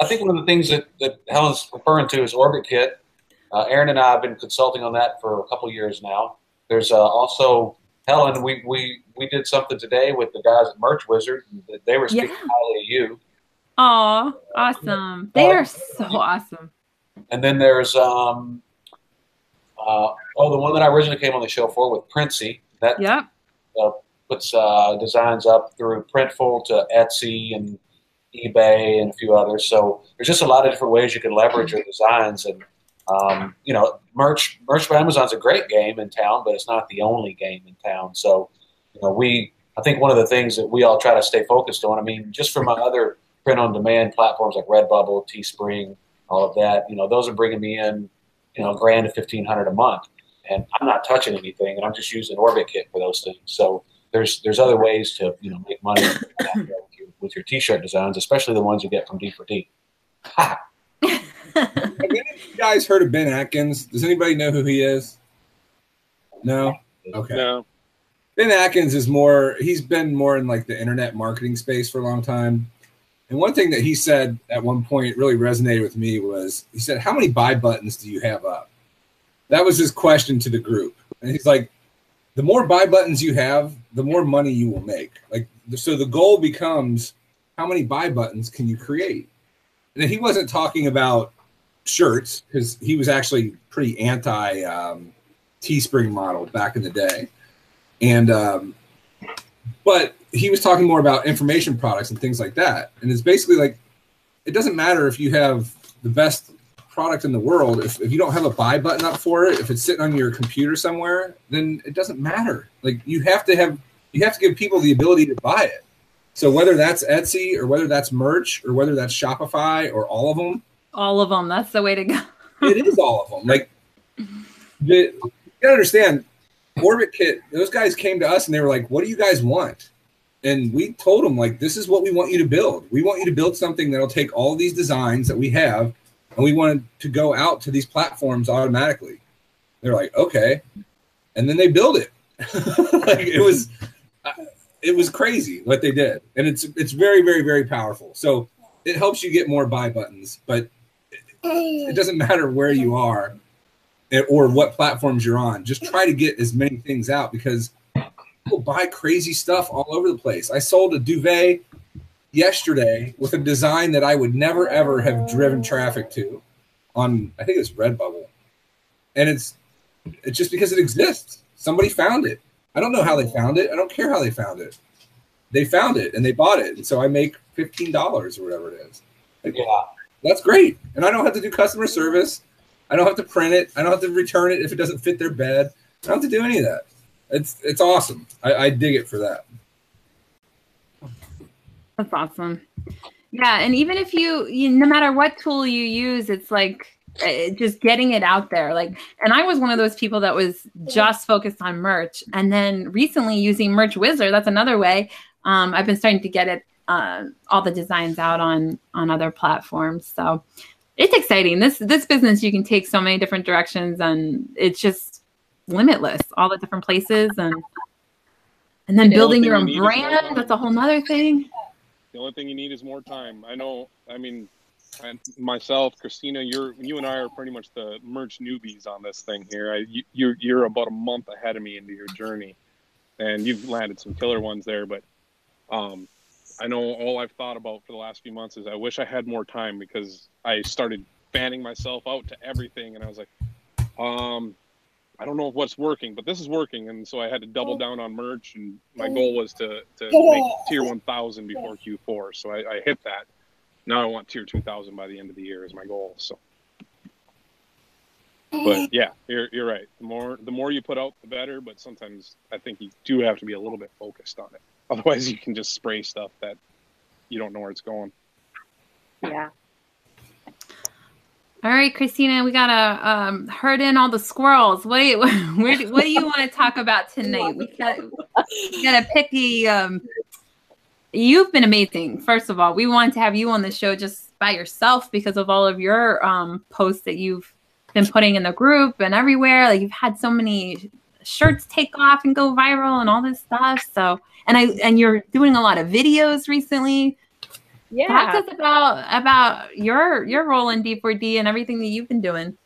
I think one of the things that, that Helen's referring to is Orbit Kit. Uh, Aaron and I have been consulting on that for a couple of years now. There's uh, also Helen. We, we we did something today with the guys at Merch Wizard. They were speaking Yeah. highly of you. Aw, awesome. They are so awesome. And then there's um, uh, oh the one that I originally came on the show for with Princey. That Yep. puts uh, designs up through Printful to Etsy and eBay and a few others. So there's just a lot of different ways you can leverage your designs. And um, you know, merch merch by Amazon's a great game in town, but it's not the only game in town. So you know, we I think one of the things that we all try to stay focused on. I mean, just from my other print on demand platforms like Redbubble, Teespring, all of that. You know, those are bringing me in, you know, grand to fifteen hundred a month. And I'm not touching anything, and I'm just using Orbit Kit for those things. So there's there's other ways to you know make money with your, with your t-shirt designs, especially the ones you get from D4D. Ha! Have any of you guys heard of Ben Adkins? Does anybody know who he is? No. Okay. No. Ben Adkins is more, he's been more in like the internet marketing space for a long time. And one thing that he said at one point really resonated with me was he said, How many buy buttons do you have up? That was his question to the group. And he's like, The more buy buttons you have, the more money you will make. Like, so the goal becomes how many buy buttons can you create? And he wasn't talking about shirts because he was actually pretty anti um, Teespring model back in the day and um, but he was talking more about information products and things like that and it's basically like it doesn't matter if you have the best product in the world if, if you don't have a buy button up for it if it's sitting on your computer somewhere then it doesn't matter like you have to have you have to give people the ability to buy it so whether that's etsy or whether that's merch or whether that's shopify or all of them All of them. That's the way to go. [laughs] it is all of them. Like, the, you gotta understand, Orbit Kit. Those guys came to us and they were like, "What do you guys want?" And we told them like, "This is what we want you to build. We want you to build something that'll take all these designs that we have, and we want to go out to these platforms automatically." They're like, "Okay," and then they build it. [laughs] like it was, it was crazy what they did, and it's it's very very very powerful. So it helps you get more buy buttons, but it doesn't matter where you are eh, or what platforms you're on. Just try to get as many things out because people buy crazy stuff all over the place. I sold a duvet yesterday with a design that I would never ever have driven traffic to on I think it's Redbubble. And it's it's just because it exists. Somebody found it. I don't know how they found it. I don't care how they found it. They found it and they bought it. And so I make $15 or whatever it is. Like, Yeah, that's great. And I don't have to do customer service. I don't have to print it. I don't have to return it if it doesn't fit their bed. I don't have to do any of that. It's it's awesome. I, I dig it for that. That's awesome. Yeah, and even if you, you no matter what tool you use, it's like uh, just getting it out there. Like, and I was one of those people that was just focused on merch, and then recently using Merch Wizard. That's another way. Um, I've been starting to get it uh, all the designs out on on other platforms. So it's exciting. This this business you can take so many different directions, and it's just limitless. All the different places, and and then The building your own you need is more brand. That's a whole nother thing. The only thing you need is more time. I know. I mean, and myself, Christina, you're you and I are pretty much the merch newbies on this thing here. I, you, you're you're about a month ahead of me into your journey, and you've landed some killer ones there. But um, I know all I've thought about for the last few months is I wish I had more time because I started fanning myself out to everything, and I was like, um, I don't know if what's working, but this is working, and so I had to double oh. down on merch. And my oh. goal was to to oh. make tier one thousand before Q4, so I, I hit that. Now I want tier two thousand by the end of the year is my goal. So, but yeah, you're you're right. The more the more you put out, the better. But sometimes I think you do have to be a little bit focused on it. [laughs] Otherwise, you can just spray stuff that you don't know where it's going. Yeah. All right, Christina, we gotta um, herd in all the squirrels. What do you, [laughs] where what do you want to talk about tonight? We got we gotta pick a. Um, you've been amazing. First of all, we wanted to have you on the show just by yourself because of all of your um, posts that you've been putting in the group and everywhere. Like you've had so many shirts take off and go viral and all this stuff. So, and I and you're doing a lot of videos recently. Yeah. Talk to us about about your your role in D4D and everything that you've been doing.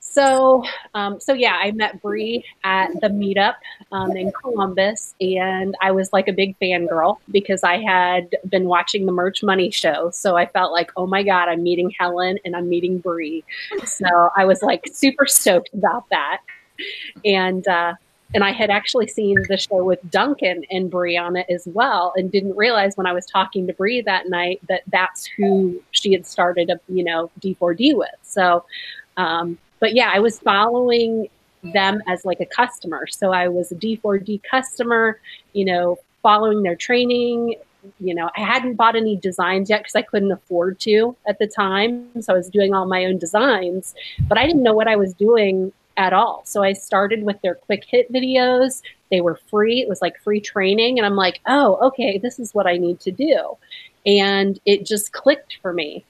So, um, so yeah, I met Bree at the meetup um, in Columbus, and I was like a big fangirl because I had been watching the Merch Money show. So I felt like, oh my god, I'm meeting Helen and I'm meeting Bree. So I was like super stoked about that, and uh, and I had actually seen the show with Duncan and Brianna as well, and didn't realize when I was talking to Bree that night that that's who she had started a you know D4D with. So. Um, but yeah, I was following them as like a customer. So I was a D4D customer, you know, following their training. You know, I hadn't bought any designs yet because I couldn't afford to at the time. So I was doing all my own designs, but I didn't know what I was doing at all. So I started with their quick hit videos. They were free. It was like free training. And I'm like, oh, okay, this is what I need to do. And it just clicked for me.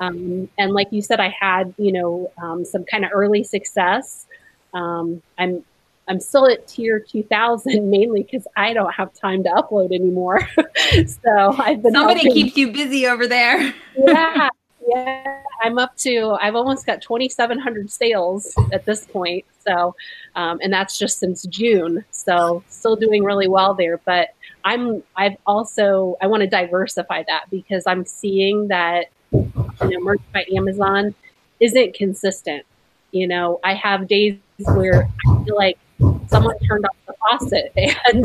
Um, and like you said, I had you know um, some kind of early success. Um, I'm I'm still at tier 2000 [laughs] mainly because I don't have time to upload anymore. [laughs] so I've been Somebody helping- keeps you busy over there. [laughs] yeah, yeah. I'm up to. I've almost got 2,700 sales at this point. So, um, and that's just since June. So, still doing really well there. But I'm. I've also. I want to diversify that because I'm seeing that you know, merch by Amazon isn't consistent. You know, I have days where I feel like someone turned off the faucet. [laughs] And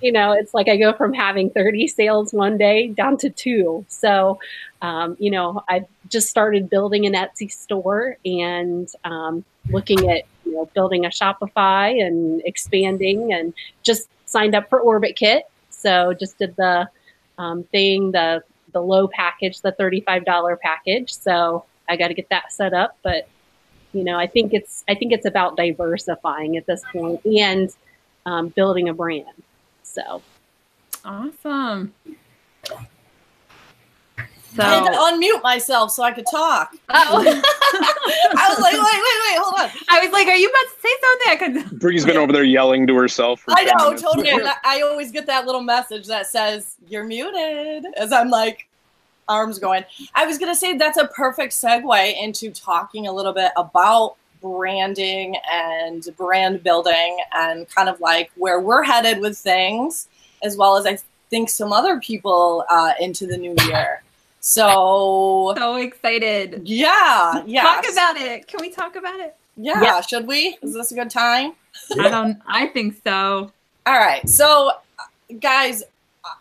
you know it's like i go from having 30 sales one day down to two. So um, you know i've just started building an etsy store and um, looking at you know building a shopify and expanding and just signed up for orbit kit. So just did the um, thing the the low package the $35 package. So i got to get that set up but you know i think it's i think it's about diversifying at this point and um, building a brand so Awesome. I had to So, unmute myself so I could talk. oh, [laughs] I was like, wait, wait, wait, hold on. I was like, "Are you about to say something?" I could. [laughs] Bree's been over there yelling to herself. I know, minutes. totally. I, I always get that little message that says, you're muted, as I'm like, arms going. I was going to say that's a perfect segue into talking a little bit about branding and brand building and kind of like where we're headed with things, as well as I think some other people uh, into the new year. So, So excited. yeah, yeah. Talk about it. Can we talk about it? yeah, Yeah. should we? Is this a good time? I don't. I think so. All right. So, guys,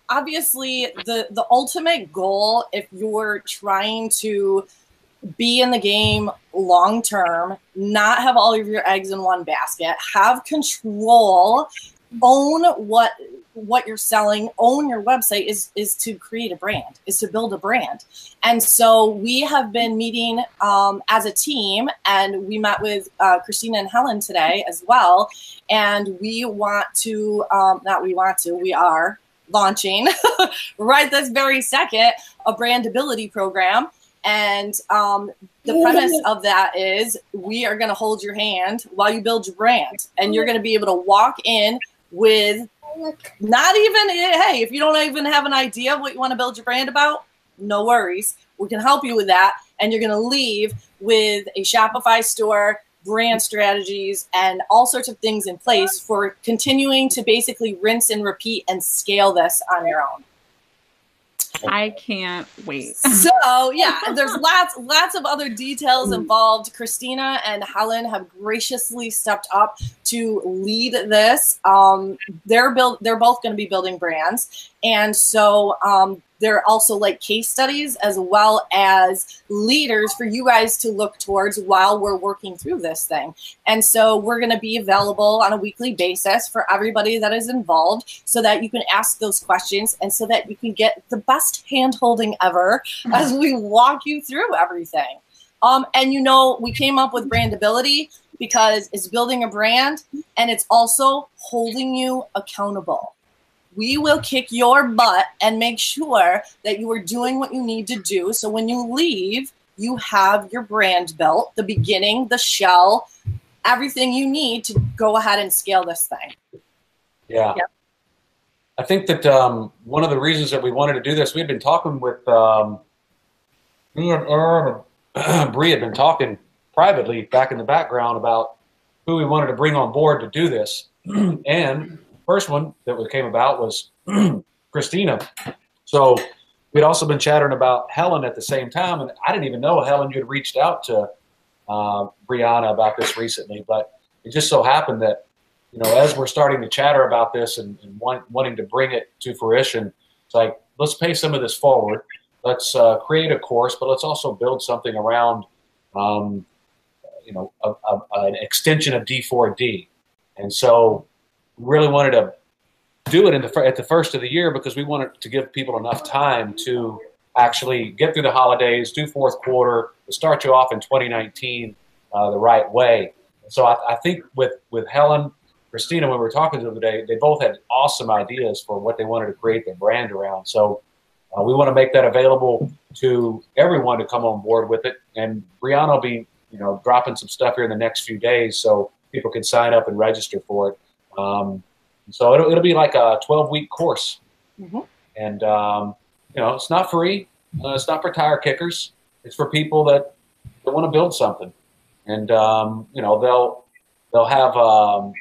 obviously, the the ultimate goal, if you're trying to be in the game long term, not have all of your eggs in one basket, have control own what what you're selling own your website is is to create a brand is to build a brand. And so we have been meeting um, as a team and we met with uh, christina and helen today as well. And we want to um, not we want to we are launching [laughs] right this very second a brandability program. And um, the premise of that is we are going to hold your hand while you build your brand. And you're going to be able to walk in with not even hey if you don't even have an idea of what you want to build your brand about no worries. We can help you with that. And you're going to leave with a shopify store brand strategies and all sorts of things in place for continuing to basically rinse and repeat and scale this on your own I can't wait. so [laughs] yeah, there's lots lots of other details involved. Christina and Helen have graciously stepped up to lead this. Um, they're build they're both going to be building brands, and so um, they're also like case studies as well as leaders for you guys to look towards while we're working through this thing. And so we're going to be available on a weekly basis for everybody that is involved so that you can ask those questions and so that you can get the best hand holding ever [laughs] as we walk you through everything. Um, and you know, we came up with brandability because it's building a brand and it's also holding you accountable we will kick your butt and make sure that you are doing what you need to do. So when you leave, you have your brand built, the beginning, the shell, everything you need to go ahead and scale this thing. Yeah. I think that um, one of the reasons that we wanted to do this, we had been talking with um, me and Aaron and [clears throat] Bree had been talking privately back in the background about who we wanted to bring on board to do this. [clears throat] and first one that came about was [clears throat] Christina. So we'd also been chattering about Helen at the same time, and I didn't even know Helen. You had reached out to uh, Brianna about this recently, but it just so happened that you know as we're starting to chatter about this and, and want, wanting to bring it to fruition, it's like let's pay some of this forward. Let's uh, create a course, but let's also build something around, um, you know, a, a, an extension of D4D. And so really wanted to do it the at the first of the year because we wanted to give people enough time to actually get through the holidays, do fourth quarter, to start you off in 2019 uh, the right way. So I, I, think with with Helen, Christina, when we were talking to them today, they both had awesome ideas for what they wanted to create their brand around. So uh, we want to make that available to everyone to come on board with it. And Brianna will be, you know, dropping some stuff here in the next few days so people can sign up and register for it. Um, so it'll, it'll be like a 12 week course. Mm-hmm. And, um, you know, it's not free. Uh, it's not for tire kickers. It's for people that, that want to build something. And, um, you know, they'll, they'll have, um,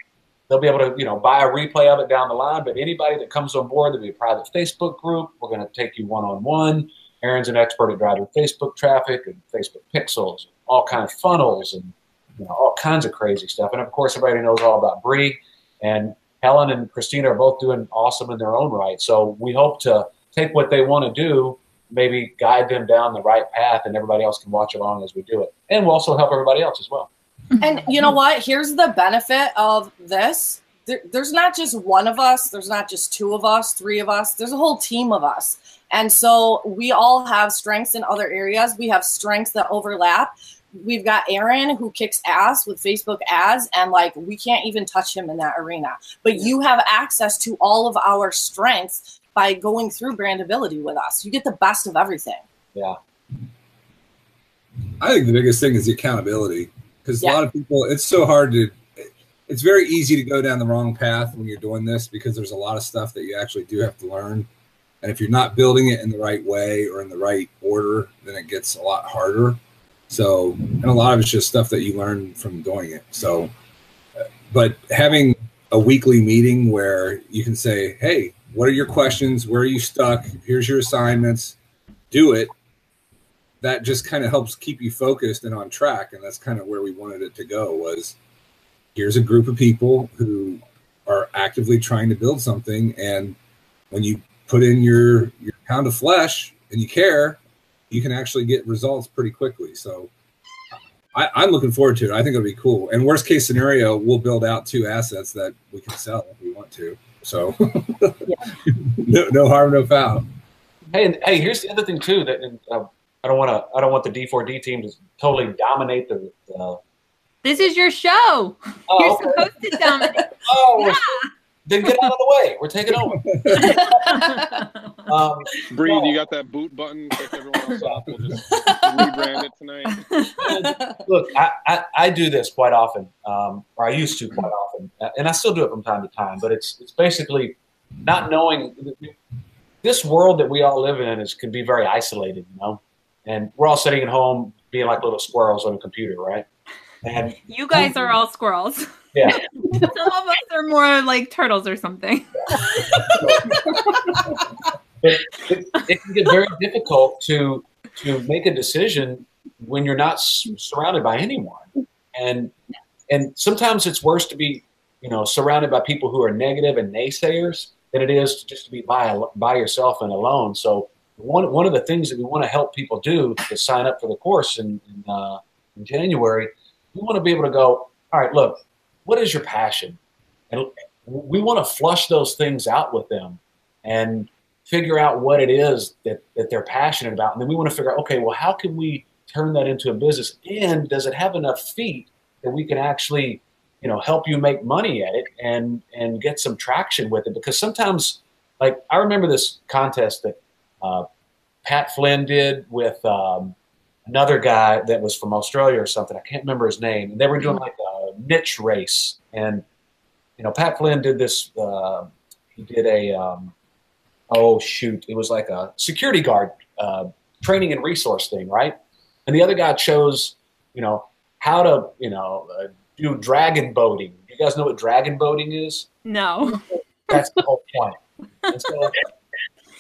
they'll be able to, you know, buy a replay of it down the line. But anybody that comes on board, there'll be a private Facebook group. We're going to take you one on one. Aaron's an expert at driving Facebook traffic and Facebook pixels, all kind of funnels and you know all kinds of crazy stuff. And of course, everybody knows all about Bree. And Helen and Christina are both doing awesome in their own right. So we hope to take what they want to do, maybe guide them down the right path, and everybody else can watch along as we do it. And we'll also help everybody else as well. [laughs] And you know what? Here's the benefit of this. There, there's not just one of us, there's not just two of us, three of us, there's a whole team of us. And so we all have strengths in other areas. We have strengths that overlap we've got Aaron who kicks ass with Facebook ads, and like we can't even touch him in that arena. But you have access to all of our strengths by going through brandability with us. You get the best of everything. Yeah. I think the biggest thing is the accountability because yeah. a lot of people, it's so hard to, it's very easy to go down the wrong path when you're doing this because there's a lot of stuff that you actually do have to learn. And if you're not building it in the right way or in the right order, then it gets a lot harder. So, and a lot of it's just stuff that you learn from doing it. So, but having a weekly meeting where you can say, hey, what are your questions? Where are you stuck? Here's your assignments. Do it. That just kind of helps keep you focused and on track. And that's kind of where we wanted it to go was here's a group of people who are actively trying to build something. And when you put in your, your pound of flesh and you care, you can actually get results pretty quickly. So I, am looking forward to it. I think it'll be cool. And worst case scenario, we'll build out two assets that we can sell if we want want to. So [laughs] no, no harm, no foul. Hey, and hey, here's the other thing too that and, uh, I don't want to. I don't want the D4D team to totally dominate the. Uh, This is your show. You're oh, okay. supposed to dominate. [laughs] oh we're- then get out of the way. We're taking over. [laughs] Um, Bree, No. do you got that boot button? Kick everyone else off. We'll just [laughs] rebrand it tonight. look, I, I, I do this quite often, um, or I used to quite often, uh, and I still do it from time to time. But it's it's basically not knowing this world that we all live in is can be very isolated, you know. And we're all sitting at home being like little squirrels on a computer, right? And you guys are all squirrels. [laughs] yeah, [laughs] Some of us are more like turtles or something. [laughs] it, it, it can get very difficult to to make a decision when you're not s- surrounded by anyone and and sometimes it's worse to be you know surrounded by people who are negative and naysayers than it is just to be by by yourself and alone so one one of the things that we want to help people do to sign up for the course in in, uh, in January we want to be able to go all right look what is your passion and we want to flush those things out with them and figure out what it is that, that they're passionate about. And then we want to figure out, okay, well, how can we turn that into a business? And does it have enough feet that we can actually, you know, help you make money at it and and get some traction with it? Because sometimes, like I remember this contest that uh, Pat Flynn did with um, another guy that was from Australia or something. I can't remember his name. And they were doing like a niche race. And you know, Pat Flynn did this. Uh, he did a um, oh shoot, it was like a security guard uh, training and resource thing, right? And the other guy chose, you know, how to, you know, uh, do dragon boating. You guys know what dragon boating is? No. [laughs] That's the whole point. So,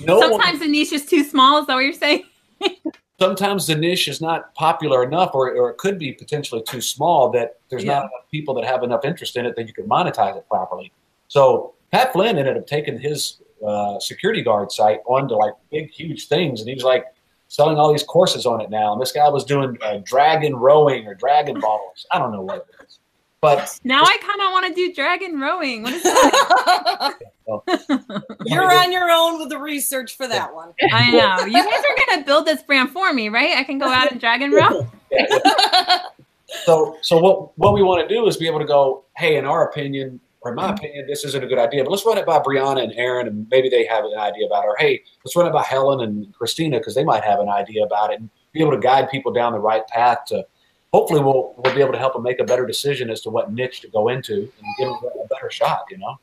no [laughs] one- Sometimes the niche is too small. Is that what you're saying? [laughs] sometimes the niche is not popular enough, or, or it could be potentially too small that there's Yeah. not enough people that have enough interest in it that you can monetize it properly. So Pat Flynn ended up taking his uh, security guard site onto like big, huge things, and he was like selling all these courses on it now. And this guy was doing uh, dragon rowing or dragon balls. I don't know what it is, but Now I kind of want to do dragon rowing. What is that? [laughs] You're on your own with the research for that one. I know. You guys are gonna build this brand for me, right? I can go out and dragon row. [laughs] So, so what what we want to do is be able to go, hey, in our opinion, or in my mm-hmm. opinion, this isn't a good idea, but let's run it by Brianna and Aaron, and maybe they have an idea about it. Or hey, let's run it by Helen and Christina because they might have an idea about it, and be able to guide people down the right path to. Hopefully, we'll we'll be able to help them make a better decision as to what niche to go into and give them a better shot. You know.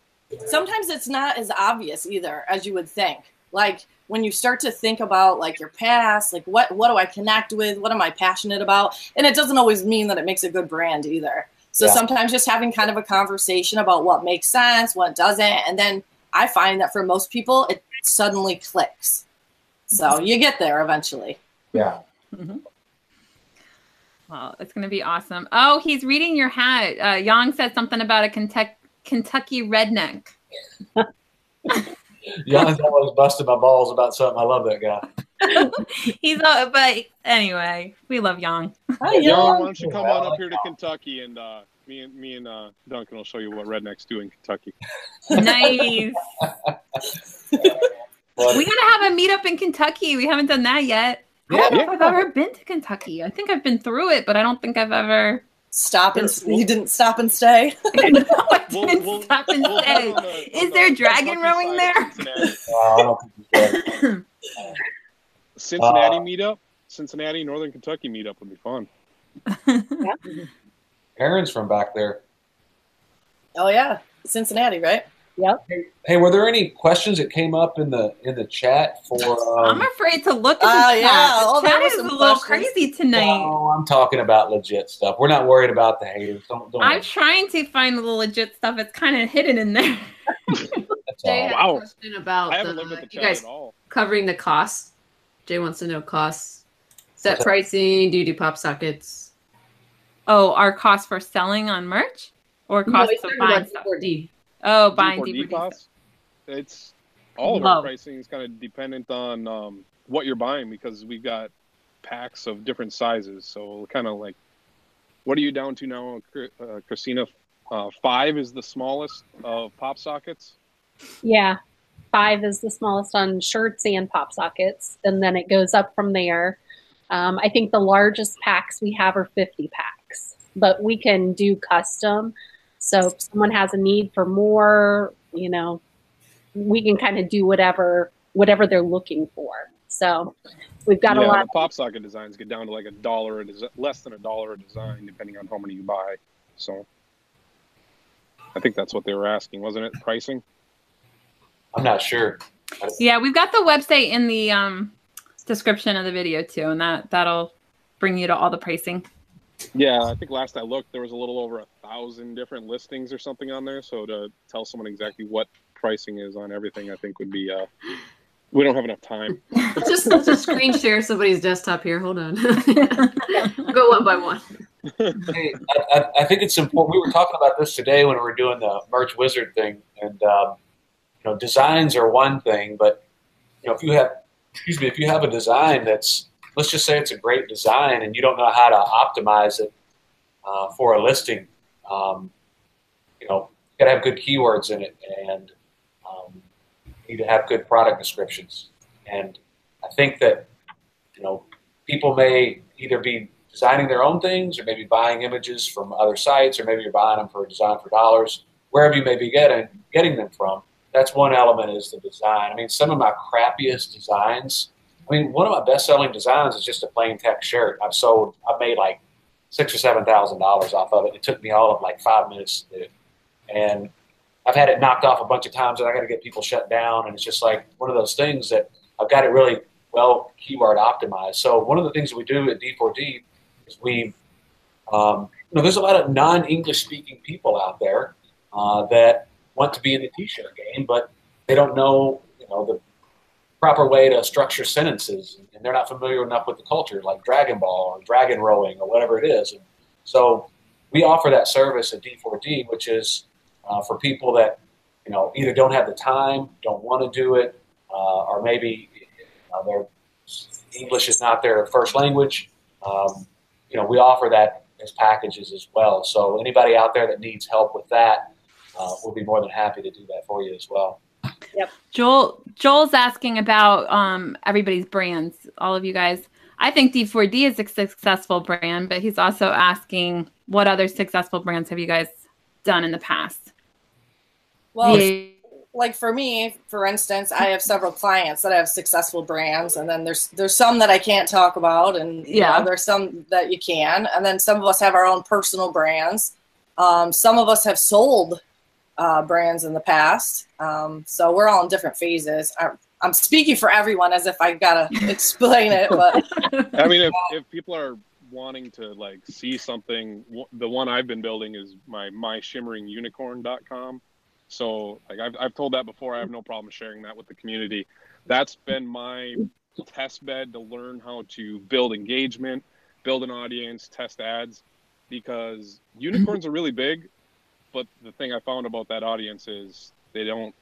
Sometimes it's not as obvious either as you would think. Like when you start to think about like your past, like what what do I connect with? What am I passionate about? And it doesn't always mean that it makes a good brand either. So Yeah. sometimes just having kind of a conversation about what makes sense, what doesn't, and then I find that for most people it suddenly clicks. So you get there eventually. Yeah. Mm-hmm. Well, it's gonna be awesome. Oh, he's reading your hat. Uh, Yang said something about a Kentucky Kentucky redneck. [laughs] Jan's always busting my balls about something. I love that guy. [laughs] He's uh, but anyway, we love Yang. Hi, Young, Young. why don't you come on up here to Kentucky and uh, me and me and uh, Duncan will show you what rednecks do in Kentucky. Nice. [laughs] But, We gotta have a meetup in Kentucky. We haven't done that yet. I don't know if I've ever been to Kentucky. I think I've been through it, but I don't think I've ever. Stop and you didn't stop and stay. [laughs] no, I didn't we'll- [laughs] stop and we'll stay. head on the- Is on there the dragon rowing there? of Cincinnati. I don't think he's [laughs] good. Cincinnati Uh, meetup, Cincinnati Northern Kentucky meetup would be fun. Aaron's from back there. Oh yeah, Cincinnati, right? Hey, were there any questions that came up in the in the chat for? I'm Um, afraid to look at the Oh, chat. yeah. The Oh, there chat was is a some little crazy tonight. no, I'm talking about legit stuff. We're not worried about the haters. Don't, don't I'm worry. trying to find the legit stuff. It's kind of hidden in there. Jay all. had Wow. a question about the, the you guys covering the costs. Jay wants to know costs. Set What's that? pricing, do you do pop sockets? Oh, our cost for selling on merch or No, cost he's of talking buying stuff? D4D. Oh, buying D4D DVD. stuff. costs. It's all of Low. our pricing is kind of dependent on um, what you're buying because we've got packs of different sizes. So kind of like, what are you down to now, uh, Christina? uh, five is the smallest of pop sockets. Yeah. Five is the smallest on shirts and pop sockets. And then it goes up from there. Um, I think the largest packs we have are 50 packs, but we can do custom. So if someone has a need for more, you know, we can kind of do whatever whatever they're looking for. So we've got yeah, a lot. The pop socket designs get down to like a dollar a desi- less than a dollar a design, depending on how many you buy. So I think that's what they were asking, wasn't it? Pricing. I'm not sure. Yeah, we've got the website in the um, description of the video too, and that that'll bring you to all the pricing. Yeah, I think last I looked, there was a little over a thousand different listings or something on there. So to tell someone exactly what pricing is on everything, I think would be. Uh, we don't have enough time. [laughs] Let's just let's just screen share somebody's desktop here. Hold on. we'll [laughs] go one by one. Hey, I, I, I think it's important. We were talking about this today when we were doing the merch wizard thing, and um, you know, designs are one thing, but you know, if you have, excuse me, if you have a design that's, let's just say it's a great design, and you don't know how to optimize it uh, for a listing, um, you know, you got to have good keywords in it, and um, you need to have good product descriptions. And I think that you know, people may either be designing their own things or maybe buying images from other sites or maybe you're buying them for a design for dollars wherever you may be getting getting them from that's one element is the design i mean some of my crappiest designs i mean one of my best selling designs is just a plain text shirt. I've sold i've made like six or seven thousand dollars off of it. It took me all of like five minutes to do it. And i've had it knocked off a bunch of times and i got to get people shut down and it's just like one of those things that i've got it really well keyword optimized. So one of the things that we do at d4d is we, um, you know, there's a lot of non-English speaking people out there uh, that want to be in the t-shirt game, but they don't know, you know, the proper way to structure sentences, and they're not familiar enough with the culture, like Dragon Ball or Dragon Rowing or whatever it is. And so we offer that service at D4D, which is uh, for people that, you know, either don't have the time, don't want to do it, uh, or maybe know, their English is not their first language. Um, you know, we offer that as packages as well. So anybody out there that needs help with that, uh, we'll be more than happy to do that for you as well. Yep. Joel Joel's asking about um, everybody's brands, all of you guys. I think D4D is a successful brand, but he's also asking what other successful brands have you guys done in the past? Well, Yeah. like for me, for instance, I have several clients that have successful brands, and then there's there's some that I can't talk about, and you Yeah. know, there's some that you can, and then some of us have our own personal brands. Um, some of us have sold uh, brands in the past, um, so we're all in different phases. I'm, I'm speaking for everyone as if I've gotta [laughs] explain it, but I mean, if, if people are wanting to like see something, w- the one I've been building is my myshimmeringunicorn.com. So like I've, I've told that before, I have no problem sharing that with the community. That's been my test bed to learn how to build engagement, build an audience, test ads, because unicorns are really big. But the thing I found about that audience is they don't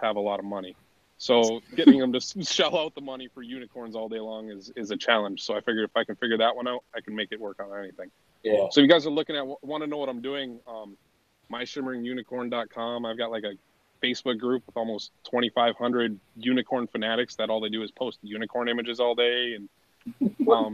have a lot of money. So [laughs] getting them to shell out the money for unicorns all day long is, is a challenge. So I figured if I can figure that one out, I can make it work on anything. Yeah. So if you guys are looking at want to know what I'm doing, um, myshimmeringunicorn.com. I've got like a Facebook group with almost 2,500 unicorn fanatics that all they do is post unicorn images all day. And [laughs] um,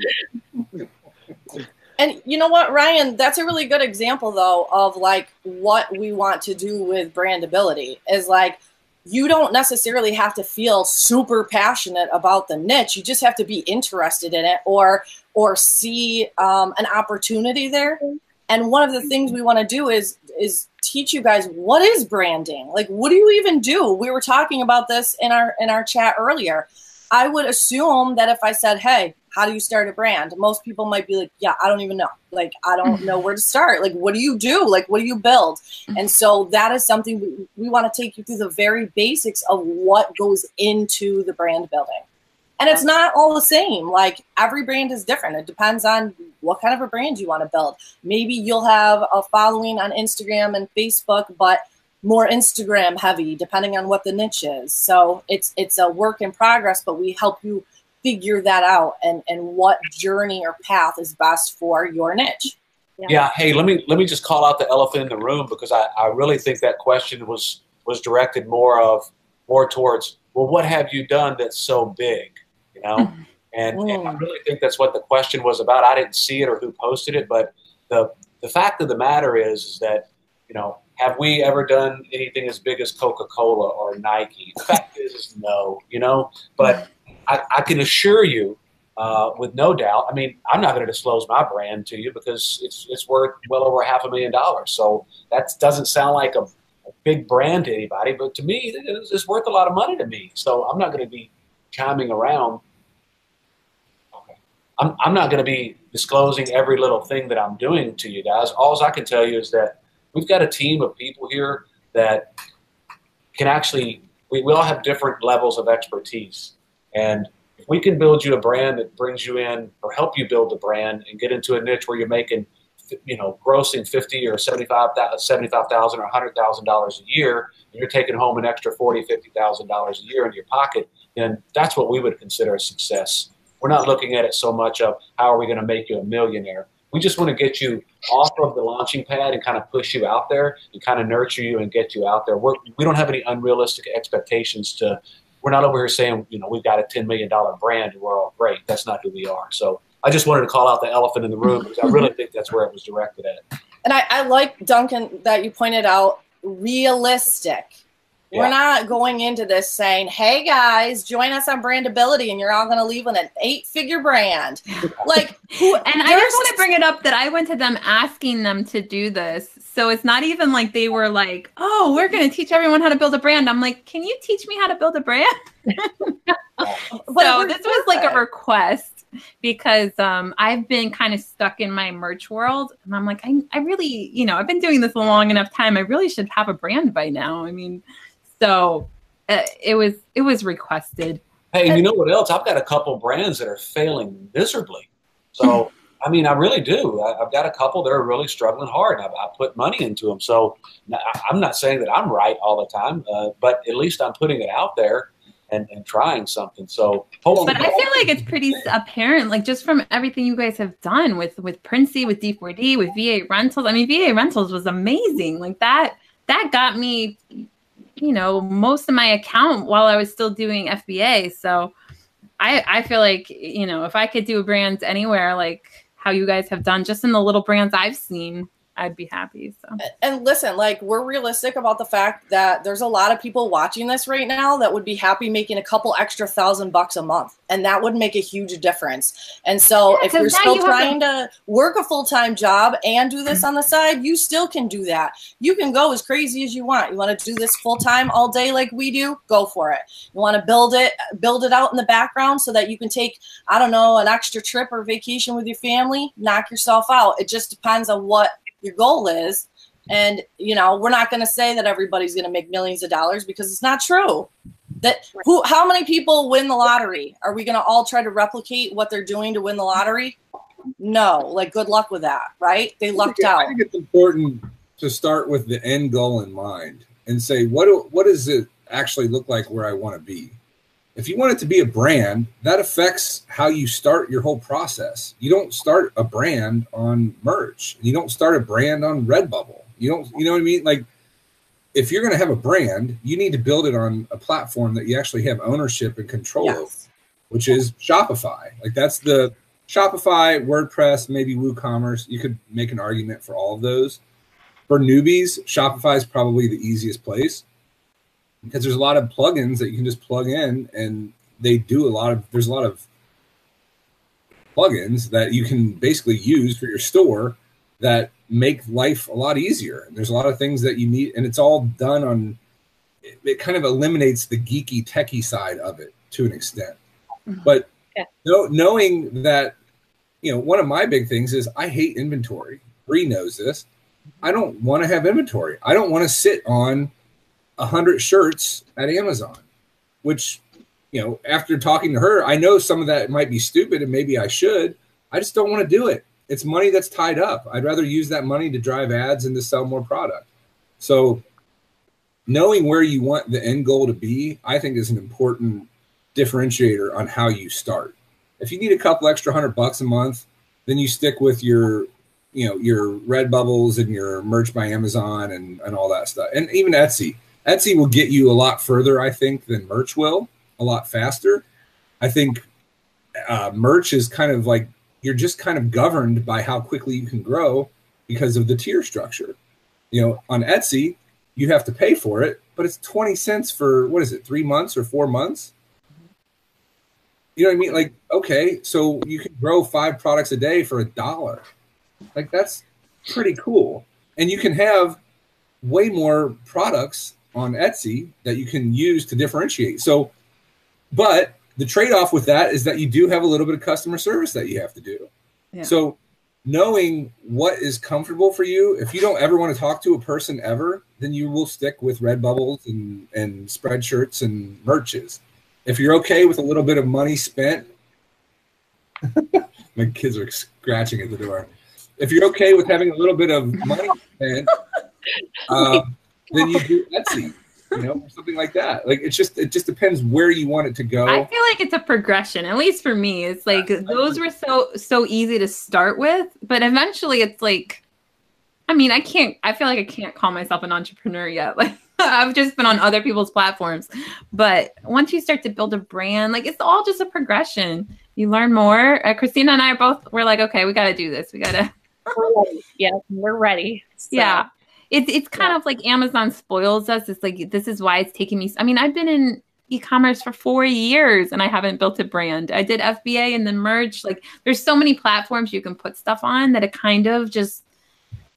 [laughs] And you know what, Ryan? That's a really good example, though, of like what we want to do with brandability is like you don't necessarily have to feel super passionate about the niche. You just have to be interested in it or or see um, an opportunity there. And one of the things we want to do is is teach you guys what is branding. Like, what do you even do? We were talking about this in our in our chat earlier. I would assume that if I said, "Hey, how do you start a brand?" Most people might be like, "Yeah, I don't even know. Like, I don't mm-hmm. know where to start. Like, what do you do? Like, what do you build?" Mm-hmm. And so that is something we, we want to take you through the very basics of what goes into the brand building. And it's not all the same. Like every brand is different. It depends on what kind of a brand you want to build. Maybe you'll have a following on Instagram and Facebook, but more Instagram heavy, depending on what the niche is. So it's it's a work in progress, but we help you figure that out and and what journey or path is best for your niche. Yeah. Hey, let me let me just call out the elephant in the room because I, I really think that question was was directed more of more towards well, what have you done that's so big, you know? Mm-hmm. And, and I mm. really think that's what the question was about. I didn't see it or who posted it, but the the fact of the matter is, is that you know have we ever done anything as big as Coca Cola or Nike? The fact is, is no, you know. But I, I can assure you, uh, with no doubt. I mean, I'm not going to disclose my brand to you because it's it's worth well over half a million dollars. So that doesn't sound like a, a big brand to anybody, but to me, it's, it's worth a lot of money to me. So I'm not going to be chiming around. I'm, I'm not going to be disclosing every little thing that I'm doing to you guys. All I can tell you is that we've got a team of people here that can actually, we, we all have different levels of expertise. And if we can build you a brand that brings you in or help you build a brand and get into a niche where you're making, you know, grossing 50 or 75,000 75, or $100,000 a year, and you're taking home an extra 40, $50,000 a year in your pocket, then that's what we would consider a success. We're not looking at it so much of how are we going to make you a millionaire. We just want to get you off of the launching pad and kind of push you out there and kind of nurture you and get you out there. We're, we don't have any unrealistic expectations to. We're not over here saying you know we've got a ten million dollar brand and we're all great. That's not who we are. So I just wanted to call out the elephant in the room because I really think that's where it was directed at. And I, I like Duncan that you pointed out realistic. Yeah. We're not going into this saying, "Hey guys, join us on Brandability, and you're all going to leave with an eight-figure brand." [laughs] Like, who? And I just want to bring it up that I went to them asking them to do this. So it's not even like they were like, oh, we're going to teach everyone how to build a brand. I'm like, can you teach me how to build a brand? [laughs] so this was like a request because um, I've been kind of stuck in my merch world. And I'm like, I, I really, you know, I've been doing this a long enough time. I really should have a brand by now. I mean, so uh, it was, it was requested. Hey, and you know what else? I've got a couple brands that are failing miserably. So, [laughs] I mean, I really do. I, I've got a couple that are really struggling hard. and I, I put money into them. So, I, am not saying that I'm right all the time, uh, but at least I'm putting it out there and, and trying something. So, hold on. But I feel like it's pretty apparent, like just from everything you guys have done with with Princey, with D4D, with VA Rentals. I mean, VA Rentals was amazing. Like that that got me, you know, most of my account while I was still doing FBA. So I I feel like you know if I could do brands anywhere, like how you guys have done, just in the little brands I've seen, I'd be happy. So and listen, like we're realistic about the fact that there's a lot of people watching this right now that would be happy making a couple extra thousand bucks a month, and that would make a huge difference. And so, Yeah, if you're still you trying to work a full time job and do this on the side, you still can do that. You can go as crazy as you want. You want to do this full time all day like we do, go for it. You want to build it, build it out in the background so that you can take, I don't know, an extra trip or vacation with your family. Knock yourself out. It just depends on what your goal is. And you know, we're not going to say that everybody's going to make millions of dollars because it's not true. That who how many people win the lottery? Are we going to all try to replicate what they're doing to win the lottery? No. Like good luck with that, right? They lucked out. I think it's important to start with the end goal in mind and say what do, what does it actually look like where I want to be. If you want it to be a brand, that affects how you start your whole process. You don't start a brand on merch. You don't start a brand on Redbubble. You don't, you know what I mean? Like, if you're going to have a brand, you need to build it on a platform that you actually have ownership and control over Yes. which is Shopify. Like that's the Shopify, WordPress, maybe WooCommerce. You could make an argument for all of those. For newbies, Shopify is probably the easiest place because there's a lot of plugins that you can just plug in and they do a lot of there's a lot of plugins that you can basically use for your store that make life a lot easier. And there's a lot of things that you need and it's all done on it, it kind of eliminates the geeky techie side of it to an extent. Mm-hmm. But Yeah. know, knowing that, you know, one of my big things is I hate inventory. Bree knows this. I don't want to have inventory. I don't want to sit on a hundred shirts at Amazon, which, you know, after talking to her, I know some of that might be stupid and maybe I should. I just don't want to do it. It's money that's tied up. I'd rather use that money to drive ads and to sell more product. So knowing where you want the end goal to be, I think is an important differentiator on how you start. If you need a couple extra hundred bucks a month, then you stick with your you know your red bubbles and your merch by amazon and and all that stuff and even etsy etsy will get you a lot further i think than merch will a lot faster. I think uh, merch is kind of like you're just kind of governed by how quickly you can grow because of the tier structure. You know on etsy you have to pay for it but it's 20 cents for what is it three months or four months? You know what i mean? Like okay so you can grow five products a day for a dollar. Like that's pretty cool. And you can have way more products on Etsy that you can use to differentiate. So, but the trade off with that is that you do have a little bit of customer service that you have to do. Yeah. So, knowing what is comfortable for you, if you don't ever want to talk to a person ever, then you will stick with Redbubbles and, and Spreadshirts and merches. If you're okay with a little bit of money spent, [laughs] my kids are scratching at the door if you're okay with having a little bit of money spent, [laughs] um, then you do [laughs] Etsy, you know, or something like that. Like it's just it just depends where you want it to go. I feel like it's a progression, at least for me. It's like Yeah. those were so so easy to start with, but eventually it's like I mean, I can't I feel like I can't call myself an entrepreneur yet. Like [laughs] I've just been on other people's platforms. But once you start to build a brand, like it's all just a progression. You learn more. Uh, Christina and I are both we're like, okay, we got to do this. We got to Yeah, we're ready. So, yeah it's it's kind of like amazon spoils us. It's like this is why it's taking me i mean i've been in e-commerce for four years and i haven't built a brand. I did fba and then merch like there's so many platforms you can put stuff on that it kind of just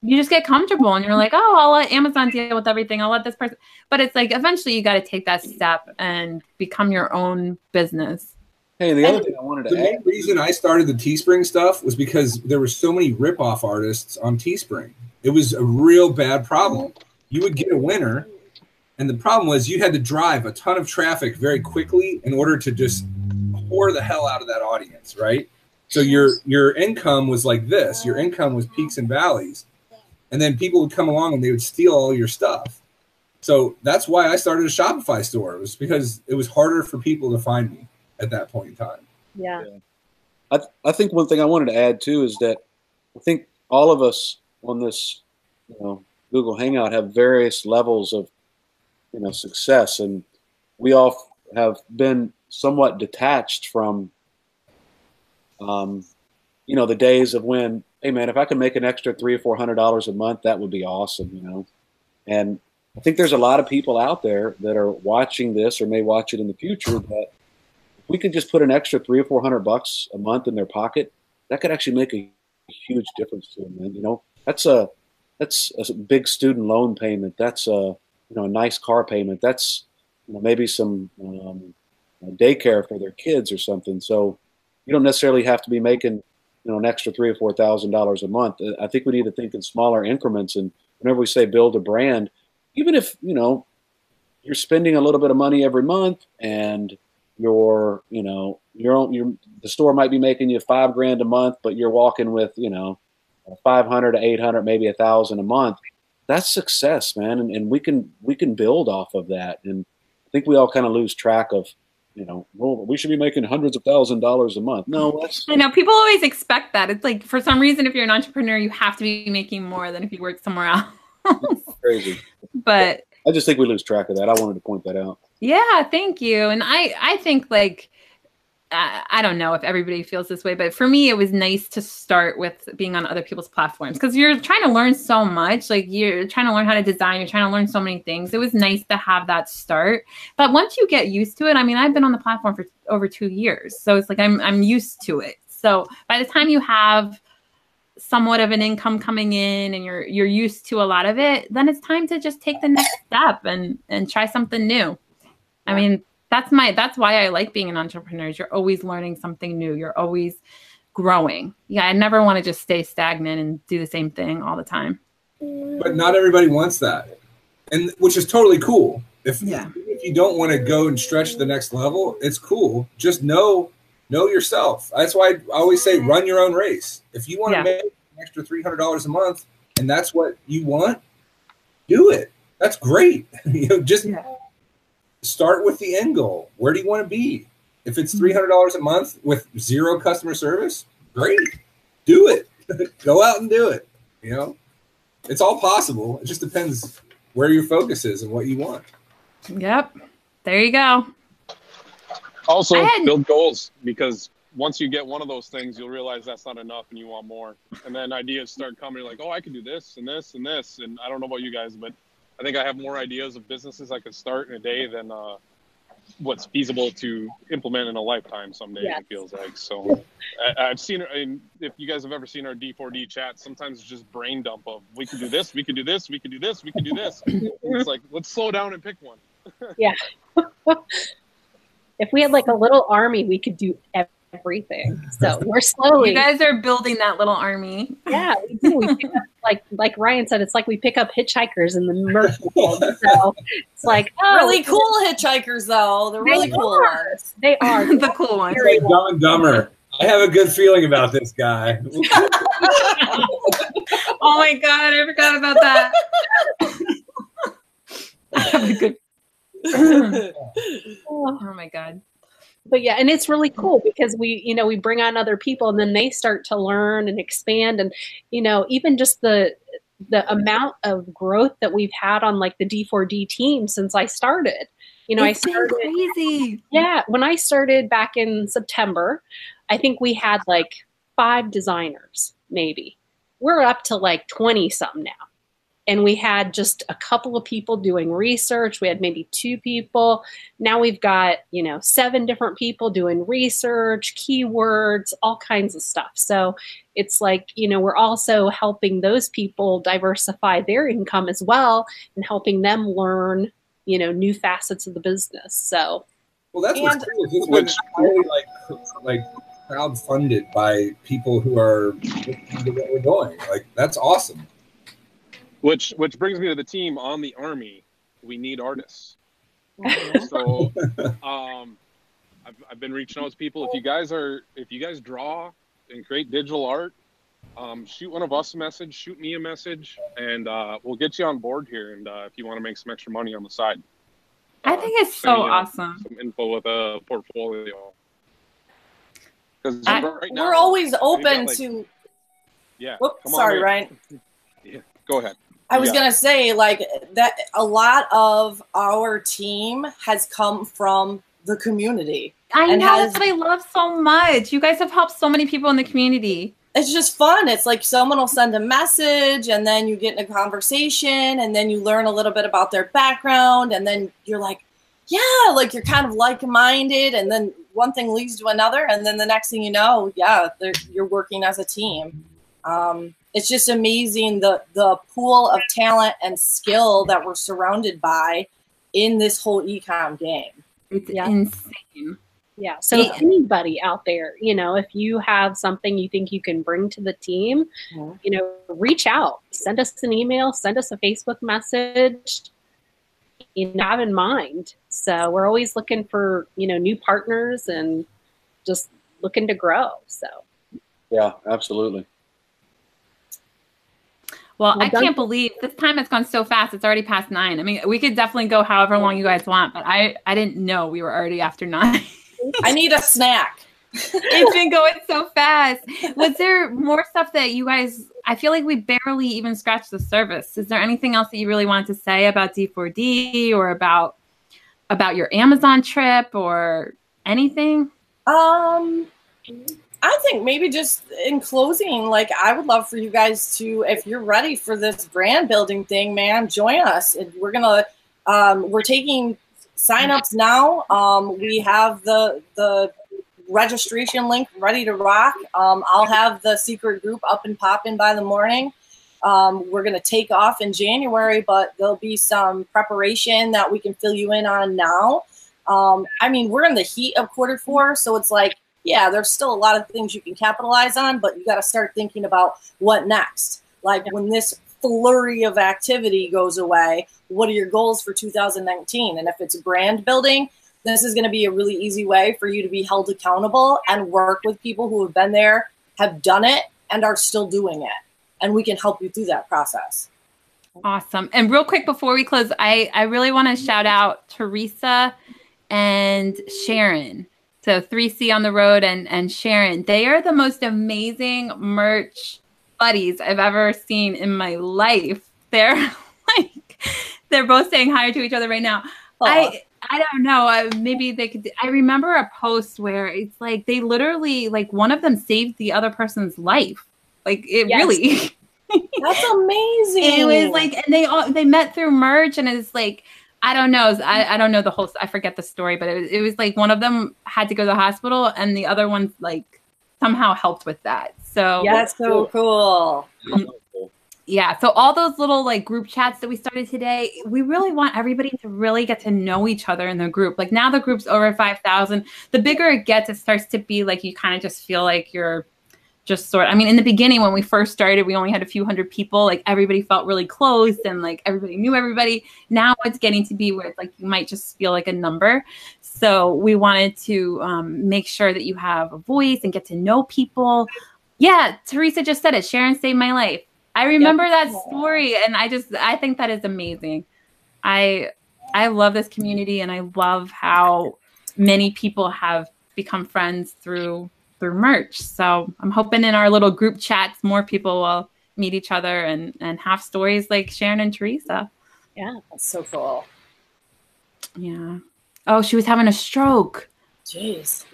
you just get comfortable and you're like oh i'll let amazon deal with everything. I'll let this person but it's like eventually you got to take that step and become your own business. Hey, the other thing I wanted the to add, reason I started the Teespring stuff was because there were so many rip-off artists on Teespring. It was a real bad problem. Mm-hmm. You would get a winner, and the problem was you had to drive a ton of traffic very quickly in order to just whore the hell out of that audience, right? So your your income was like this. Your income was peaks and valleys, and then people would come along and they would steal all your stuff. So that's why I started a Shopify store. It was because it was harder for people to find me at that point in time. Yeah. I, th- I think one thing I wanted to add too is that I think all of us on this, you know, Google Hangout have various levels of, you know, success, and we all have been somewhat detached from, um, you know, the days of when, hey man, if I can make an extra three or four hundred dollars a month, that would be awesome, you know, and I think there's a lot of people out there that are watching this or may watch it in the future that we could just put an extra three or four hundred bucks a month in their pocket, that could actually make a huge difference to them. Man, you know, that's a that's a big student loan payment. That's a you know a nice car payment. That's you know maybe some um, daycare for their kids or something. So you don't necessarily have to be making you know an extra three or four thousand dollars a month. I think we need to think in smaller increments. And whenever we say build a brand, even if you know you're spending a little bit of money every month and your you know your own your the store might be making you five grand a month but you're walking with you know 500 to 800 maybe a thousand a month that's success man and, and we can we can build off of that and i think we all kind of lose track of you know well we should be making hundreds of thousand dollars a month no that's I know people always expect that. It's like for some reason, if you're an entrepreneur, you have to be making more than if you work somewhere else. crazy [laughs] but i just think we lose track of that i wanted to point that out yeah, thank you. And I, I think like, I, I don't know if everybody feels this way, but for me, it was nice to start with being on other people's platforms because you're trying to learn so much. Like you're trying to learn how to design, you're trying to learn so many things. It was nice to have that start. But once you get used to it, I mean, I've been on the platform for over two years, so it's like I'm, I'm used to it. So by the time you have somewhat of an income coming in and you're you're used to a lot of it then it's time to just take the next step and and try something new i mean that's my that's why i like being an entrepreneur Is you're always learning something new. You're always growing. Yeah i never want to just stay stagnant and do the same thing all the time. But not everybody wants that. And which is totally cool. If Yeah. if you don't want to go and stretch to the next level it's cool. Just know know yourself. That's why i always say run your own race. If you want Yeah. to make an extra $300 a month and that's what you want do it. That's great. [laughs] You know just Yeah. Start with the end goal where do you want to be if it's Mm-hmm. $300 a month with zero customer service great do it [laughs] Go out and do it. You know, it's all possible. It just depends where your focus is and what you want. Yep. There you go. Also, had- build goals because once you get one of those things, you'll realize that's not enough and you want more. And then ideas start coming like, oh, I can do this and this and this. And I don't know about you guys, but I think I have more ideas of businesses I could start in a day than uh, what's feasible to implement in a lifetime someday, Yeah. it feels like. So [laughs] I, I've seen, and if you guys have ever seen our D4D chat, sometimes it's just brain dump of we could do this, we could do this, we could do this, we could do this. [laughs] it's like, let's slow down and pick one. [laughs] Yeah. if we had like a little army, we could do everything. [laughs] So we're slowly. You guys are building that little army. yeah, we do. We pick up, [laughs] like like Ryan said, it's like we pick up hitchhikers in the merch world. So it's like [laughs] oh, really cool hitchhikers, though. They're really They cool are. ones. They are. the cool ones. Very Like Dumb and Dumber. I have a good feeling about this guy. Oh my god, I forgot about that. I have a good. Oh my god. But yeah and it's really mm-hmm. cool because we you know we bring on other people and then they start to learn and expand and you know even just the the amount of growth that we've had on like the d4d team since i started. You know It's i started crazy. yeah when i started back in september i think we had like five designers maybe. We're up to like 20 something now and we had just a couple of people doing research we had maybe two people now we've got you know seven different people doing research keywords all kinds of stuff so it's like you know we're also helping those people diversify their income as well and helping them learn you know new facets of the business so Well, that's what's And- cool. is Which- really like like crowdfunded by people who are listening what we're doing. Like that's awesome. Which which brings me to the team on the army. We need artists. So um, I've, I've been reaching out to people. If you guys are if you guys draw and create digital art, um, shoot one of us a message, shoot me a message, and uh, we'll get you on board here. And uh, if you want to make some extra money on the side, I think it's so me, uh, awesome. Some info with a portfolio. Because right now We're always got, open like- to. yeah. Whoops, sorry. Ryan. [laughs] Go ahead. I was Yeah. gonna say like that. A lot of our team has come from the community. I and know has- that's what I love so much. You guys have helped so many people in the community. It's just fun. It's like someone will send a message, and then you get in a conversation, and then you learn a little bit about their background, and then you're like, yeah, like you're kind of like-minded, and then one thing leads to another, and then the next thing you know, yeah, you're working as a team. Um, it's just amazing the the pool of talent and skill that we're surrounded by in this whole ecom game. It's Yeah. insane. Yeah. So Yeah. anybody out there, you know, if you have something you think you can bring to the team, you know, reach out, send us an email, send us a Facebook message. You know, have in mind. So we're always looking for, you know, new partners and just looking to grow. So Yeah, absolutely. Well, Well I can't believe this time has gone so fast. It's already past nine. I mean, we could definitely go however long you guys want, but I I didn't know we were already after nine. [laughs] I need a snack. [laughs] it's been going so fast. Was there more stuff that you guys? I feel like we barely even scratched the surface. Is there anything else that you really wanted to say about D4D or about about your Amazon trip or anything? Um, I think maybe just in closing, like I would love for you guys to, if you're ready for this brand building thing, man, join us. And we're gonna, um, we're taking signups now. Um, we have the the registration link ready to rock. Um, I'll have the secret group up and popping by the morning. Um, we're gonna take off in January, but there'll be some preparation that we can fill you in on now. Um, I mean, we're in the heat of quarter four, so it's like, yeah, there's still a lot of things you can capitalize on, but you got to start thinking about what next. Like when this flurry of activity goes away, what are your goals for 2019? And if it's brand building, this is going to be a really easy way for you to be held accountable and work with people who have been there, have done it, and are still doing it. And we can help you through that process. Awesome. And real quick before we close, I, I really want to shout out Teresa and Sharon. So 3C on the road and, and Sharon. They are the most amazing merch buddies I've ever seen in my life. They're [laughs] like, they're both saying hi to each other right now. I I don't know. I, maybe they could. I remember a post where it's like they literally like one of them saved the other person's life. Like it Yes. really. That's amazing. [laughs] it was like, and they all they met through merch, and it's like. I don't know. I, I don't know the whole. I forget the story, but it was, it was like one of them had to go to the hospital, and the other one like somehow helped with that. So Yeah. that's so cool. yeah so all those little like group chats that we started today we really want everybody to really get to know each other in the group like now the group's over 5000 the bigger it gets it starts to be like you kind of just feel like you're just sort i mean in the beginning when we first started we only had a few hundred people like everybody felt really close and like everybody knew everybody. Now it's getting to be where it's like you might just feel like a number. So we wanted to um, make sure that you have a voice and get to know people. Yeah teresa just said it sharon saved my life. I remember that story and I just I think that is amazing. I I love this community and I love how many people have become friends through through merch. So I'm hoping in our little group chats more people will meet each other and and have stories like Sharon and Teresa. Yeah. That's so cool. Yeah. Oh, she was having a stroke. Jeez.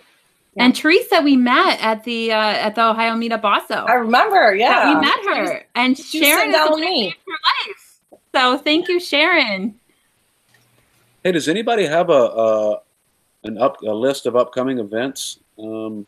And Teresa, we met at the uh, at the Ohio meetup also. I remember, yeah. we met her, and She was Sharon sitting is the with one who me. her life. So thank you, Sharon. Hey, does anybody have a, a an up a list of upcoming events? Um,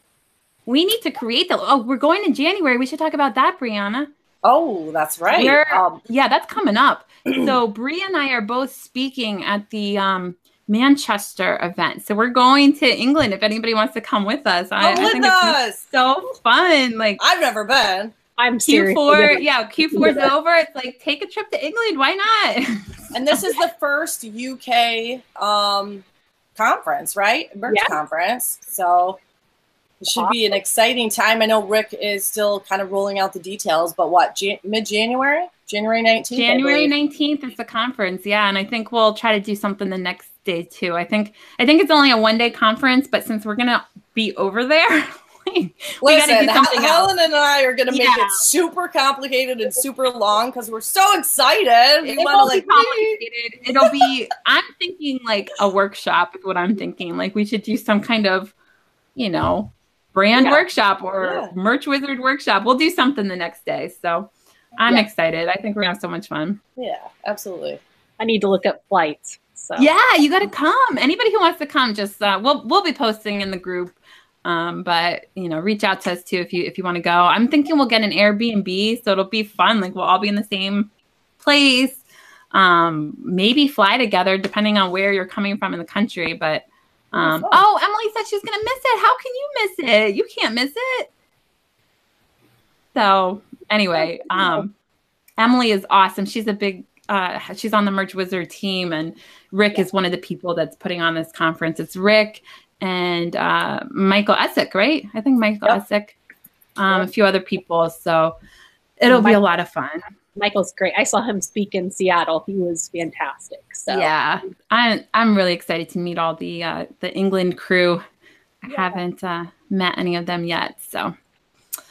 We need to create the. Oh, we're going in January. We should talk about that, Brianna. Oh, that's right. We're- Um, Yeah, that's coming up. [clears throat] so Bree and I are both speaking at the um, Manchester event. So we're going to England. If anybody wants to come with us, I, come I with think it's us. so fun. Like I've never been. I'm serious. Q4, yeah, Q4 is [laughs] over. It's like take a trip to England. Why not? [laughs] And this is the first UK um, conference, right? Merch Yeah. conference. So it should be an exciting time. I know Rick is still kind of rolling out the details, but what, Jan- mid January? January 19th? January 19th is the conference. Yeah, and I think we'll try to do something the next day too. I think I think it's only a one day conference, but since we're gonna be over there, [laughs] we gotta Listen, do something else. Helen and I are going to make Yeah. it super complicated and super long because we're so excited. We It want to won't be complicated. It'll be. [laughs] I'm thinking like a workshop is what I'm thinking. Like we should do some kind of, you know, brand Yeah. workshop or Yeah. merch wizard workshop. We'll do something the next day. So I'm Yeah. excited. I think we're gonna have so much fun. yeah, absolutely. I need to look up flights. So Yeah, you got to come. Anybody who wants to come, just uh, we'll we'll be posting in the group. Um, but you know, reach out to us too if you if you want to go. I'm thinking we'll get an Airbnb, so it'll be fun. Like we'll all be in the same place. Um, maybe fly together depending on where you're coming from in the country. But um, oh, Emily said she's gonna miss it. How can you miss it? You can't miss it. So anyway, um, Emily is awesome. She's a big uh, she's on the Merch Wizard team, and Rick is one of the people that's putting on this conference. It's Rick and uh, Michael Essek, right? I think Michael Yep. Essek, um, a few other people. So it'll be a lot of fun. Michael's great. I saw him speak in Seattle. He was fantastic. So Yeah, I'm I'm really excited to meet all the uh, the England crew. I haven't uh, met any of them yet, so.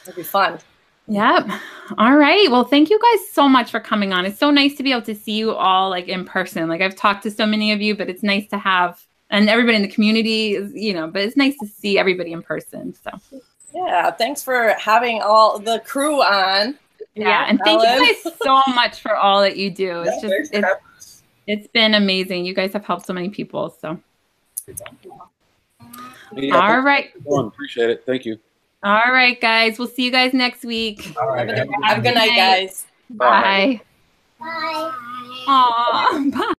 It'll be fun. Yep. All right. Well, thank you guys so much for coming on. It's so nice to be able to see you all like in person. Like I've talked to so many of you, but it's nice to have and everybody in the community is, you know, but it's nice to see everybody in person. So Yeah, thanks for having all the crew on. Yeah, and thank Ellen. you guys so much for all that you do. [laughs] It's Yeah, just it's, it's been amazing. You guys have helped so many people. So yeah, all right. thanks for going. Appreciate it. Thank you. All right, guys. We'll see you guys next week. All right. Have a good night, guys. Bye. Bye. Aw, bye.